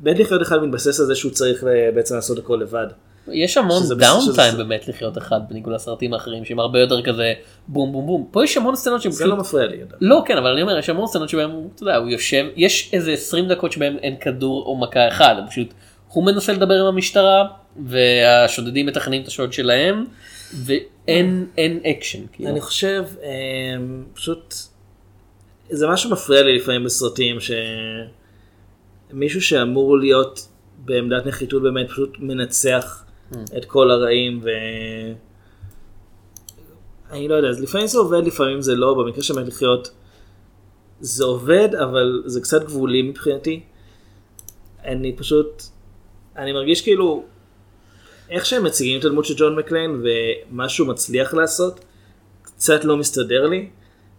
ומת לחיות אחד מתבסס על זה שהוא צריך אה, בעצם לעשות הכל לבד. יש המון שזה- downtime שזה- במת לחיות אחד בניגוד לסרטים האחרים שהם הרבה יותר כזה בום בום בום פה יש המון סצנות שהם זה פשוט לא מפריע לי. לא כן אבל אני אומר יש המון סצנות שבהם הוא אתה יודע הוא יושב יש איזה 20 דקות שבהם אין כדור או מכה אחד פשוט הוא מנסה לדבר עם המשטרה והשודדים מתכננים את השוד שלהם ואין אין אקשן. כאילו. אני חושב, אה, פשוט, זה משהו מפריע לי לפעמים בסרטים, שמישהו שאמור להיות בעמדת נחיתות באמת פשוט מנצח את כל הרעים ו... אני לא יודע, אז לפעמים זה עובד, לפעמים זה לא, במקרה של מת לחיות זה עובד, אבל זה קצת גבולי מבחינתי. אני פשוט, אני מרגיש כאילו, איך שהם מציגים את הדמות של ג'ון מקליין ומה שהוא מצליח לעשות, קצת לא מסתדר לי.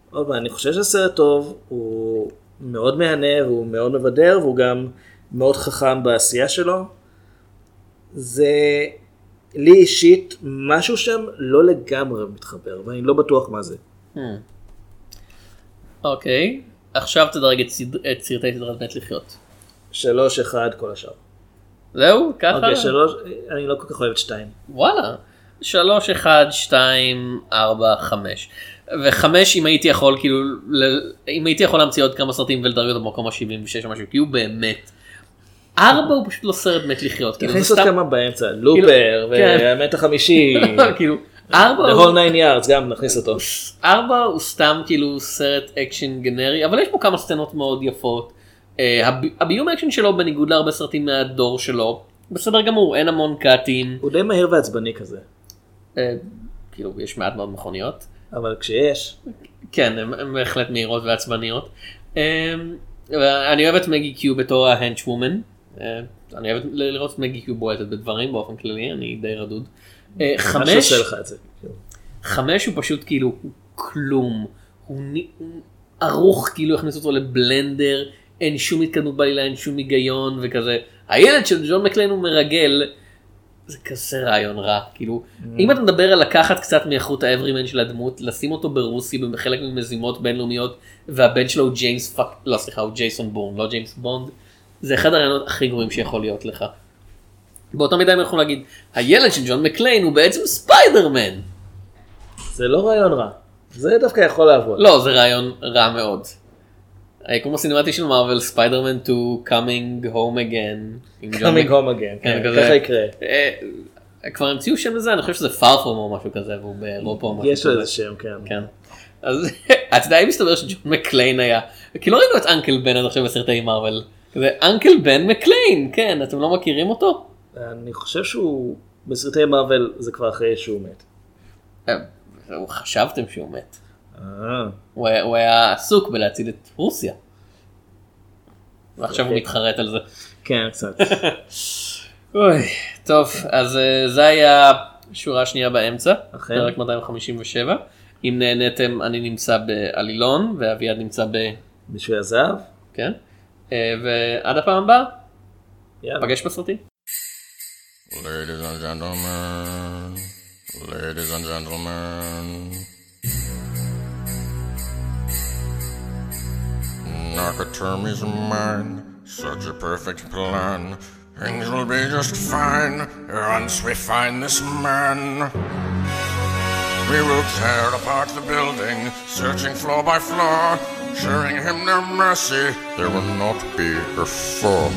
עוד פעם, אני חושב שזה סרט טוב, הוא מאוד מהנה והוא מאוד מבדר והוא גם מאוד חכם בעשייה שלו. זה לי אישית משהו שם לא לגמרי מתחבר ואני לא בטוח מה זה. אוקיי, עכשיו תדרג את סד- את סרטי סדרת מת לחיות. שלוש אחד כל השאר. זהו? ככה? אוקיי שלוש, אני לא כל כך אוהב את שתיים. וואלה. שלוש, אחד, שתיים, ארבע, חמש. וחמש אם הייתי יכול כאילו, ל- אם הייתי יכול להמציא עוד כמה סרטים ולדרג אותו במקום ה-76 או משהו, כי הוא באמת. ארבע הוא פשוט לא סרט מת לחיות. כאילו, תכניס זה עוד כמה באמצע, Looper כן. והאלמנט החמישי. כאילו, ארבע The הוא- whole nine yards גם נכניס אותו. ארבע הוא סתם כאילו סרט אקשן גנרי אבל יש בו כמה סצנות מאוד יפות. אה, הב- הביום אקשן שלו בניגוד להרבה סרטים מהדור שלו בסדר גמור אין המון קאטים הוא די מהיר ועצבני כזה. אה, כאילו יש מעט מאוד מכוניות אבל כשיש, כן הן בהחלט מהירות ועצבניות. אה, אני אוהב את מגי קיו בתור ה henchwoman. אני אוהב לראות את מגי קיו בועטת בדברים באופן כללי אני די רדוד. חמש. כאילו. חמש הוא פשוט כאילו כלום, הוא, ערוך כאילו הכניסו אותו לבלנדר, אין שום התקדמות בעלילה, אין שום היגיון וכזה. הילד של ג'ון מקליין הוא מרגל, זה כזה רעיון רע, כאילו אם אתה מדבר על לקחת קצת מאיכות ה everyman של הדמות, לשים אותו ברוסיה כחלק ממזימות בינלאומיות והבן שלו הוא ג'יימס fuck, לא סליחה הוא ג'ייסון בורן, לא ג'יימס בונד, זה אחד הרעיונות הכי גרועים שיכול להיות לך. באותה מידה הם יכולים להגיד, הילד של ג'ון מקליין הוא בעצם ספיידרמן. זה לא רעיון רע. זה דווקא יכול לעבוד. לא, זה רעיון רע מאוד. היקום הסינמטי של מארוול, ספיידרמן 2, coming home again. coming home again, כן. ככה יקרה. אה, כבר המציאו שם לזה, אני חושב שזה Far From Home או משהו כזה, והוא באירופה או משהו יש לו. איזה שם, כן. כן. אז אתה יודע, אם מסתבר שג'ון מקליין היה, כי לא ראינו את אנקל בן עד עכשיו בסרטי מארוול. כזה אנקל בן מקליין, כן, אתם לא מכירים אותו? אני חושב שהוא, בסרטי מארוול זה כבר אחרי שהוא מת. אה, חשבתם שהוא מת. אה, הוא היה, הוא היה עסוק בלהציל את רוסיה. ועכשיו הוא אוקיי. מתחרט על זה. כן, קצת. אוי, טוב, אז אה, זה היה שורה שנייה באמצע, אכן. פרק 257. אם נהניתם, אני נמצא בעלילון, ואביעד נמצא ב... בשביל הזהב? כן? אה, ועד הפעם הבאה, יאללה. פגש בסרטים. Ladies and gentlemen, ladies and gentlemen, Nakaterm is mine, such a perfect plan. Things will be just fine once we find this man. We will tear apart the building, searching floor by floor, showing him no mercy. There will not be a fall.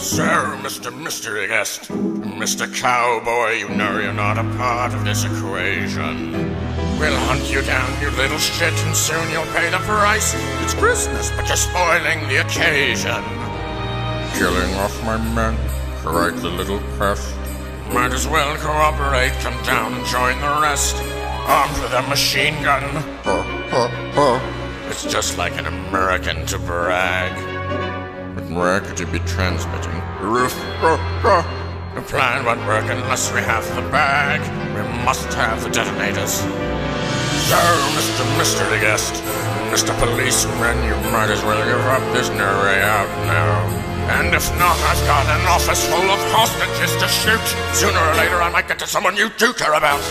So, Mr. Mystery Guest, Mr. Cowboy, you know you're not a part of this equation. We'll hunt you down, you little shit, and soon you'll pay the price. It's Christmas, but you're spoiling the occasion. Killing off my men, cried the little pest. Might as well cooperate, come down and join the rest. Armed with a machine gun. It's just like an American to brag. Could you be transmitting? Roof, roof, roof. The plan won't work unless we have the bag. We must have the detonators. So, Mr. Mystery Guest, Mr. Policeman, you might as well give up. There's no way out now. And if not, I've got an office full of hostages to shoot. Sooner or later, I might get to someone you do care about.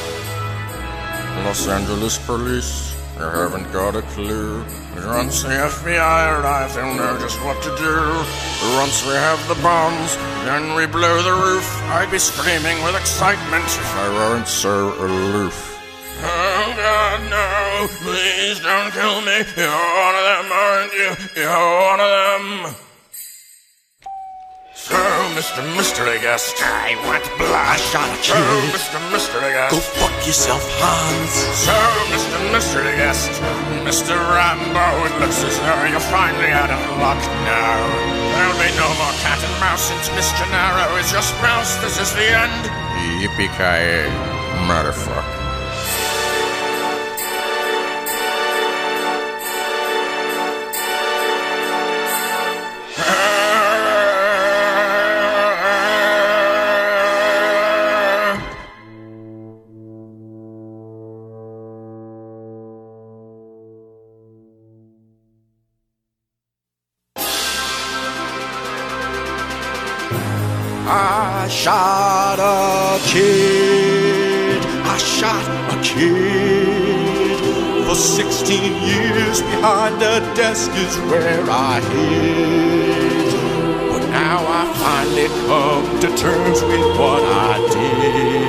Los Angeles Police, you haven't got a clue. Once the FBI arrive, they'll know just what to do. Once we have the bombs, then we blow the roof. I'd be screaming with excitement if I weren't so aloof. Oh God, no! Please don't kill me. You're one of them, aren't you? You're one of them. Oh, Mr. Mystery Guest. I want blood. I shot a kid. Oh, Mr. Mystery Guest. Go fuck yourself, Hans. So, Mr. Mystery Guest. Mr. Rambo, it looks as though you're finally out of luck now. There'll be no more cat and mouse since Mr. Gennaro is your spouse. This is the end. Yippee-ki-yay, motherfucker. Shot a kid. I shot a kid. For 16 years behind the desk is where I hid. But now I finally come to terms with what I did.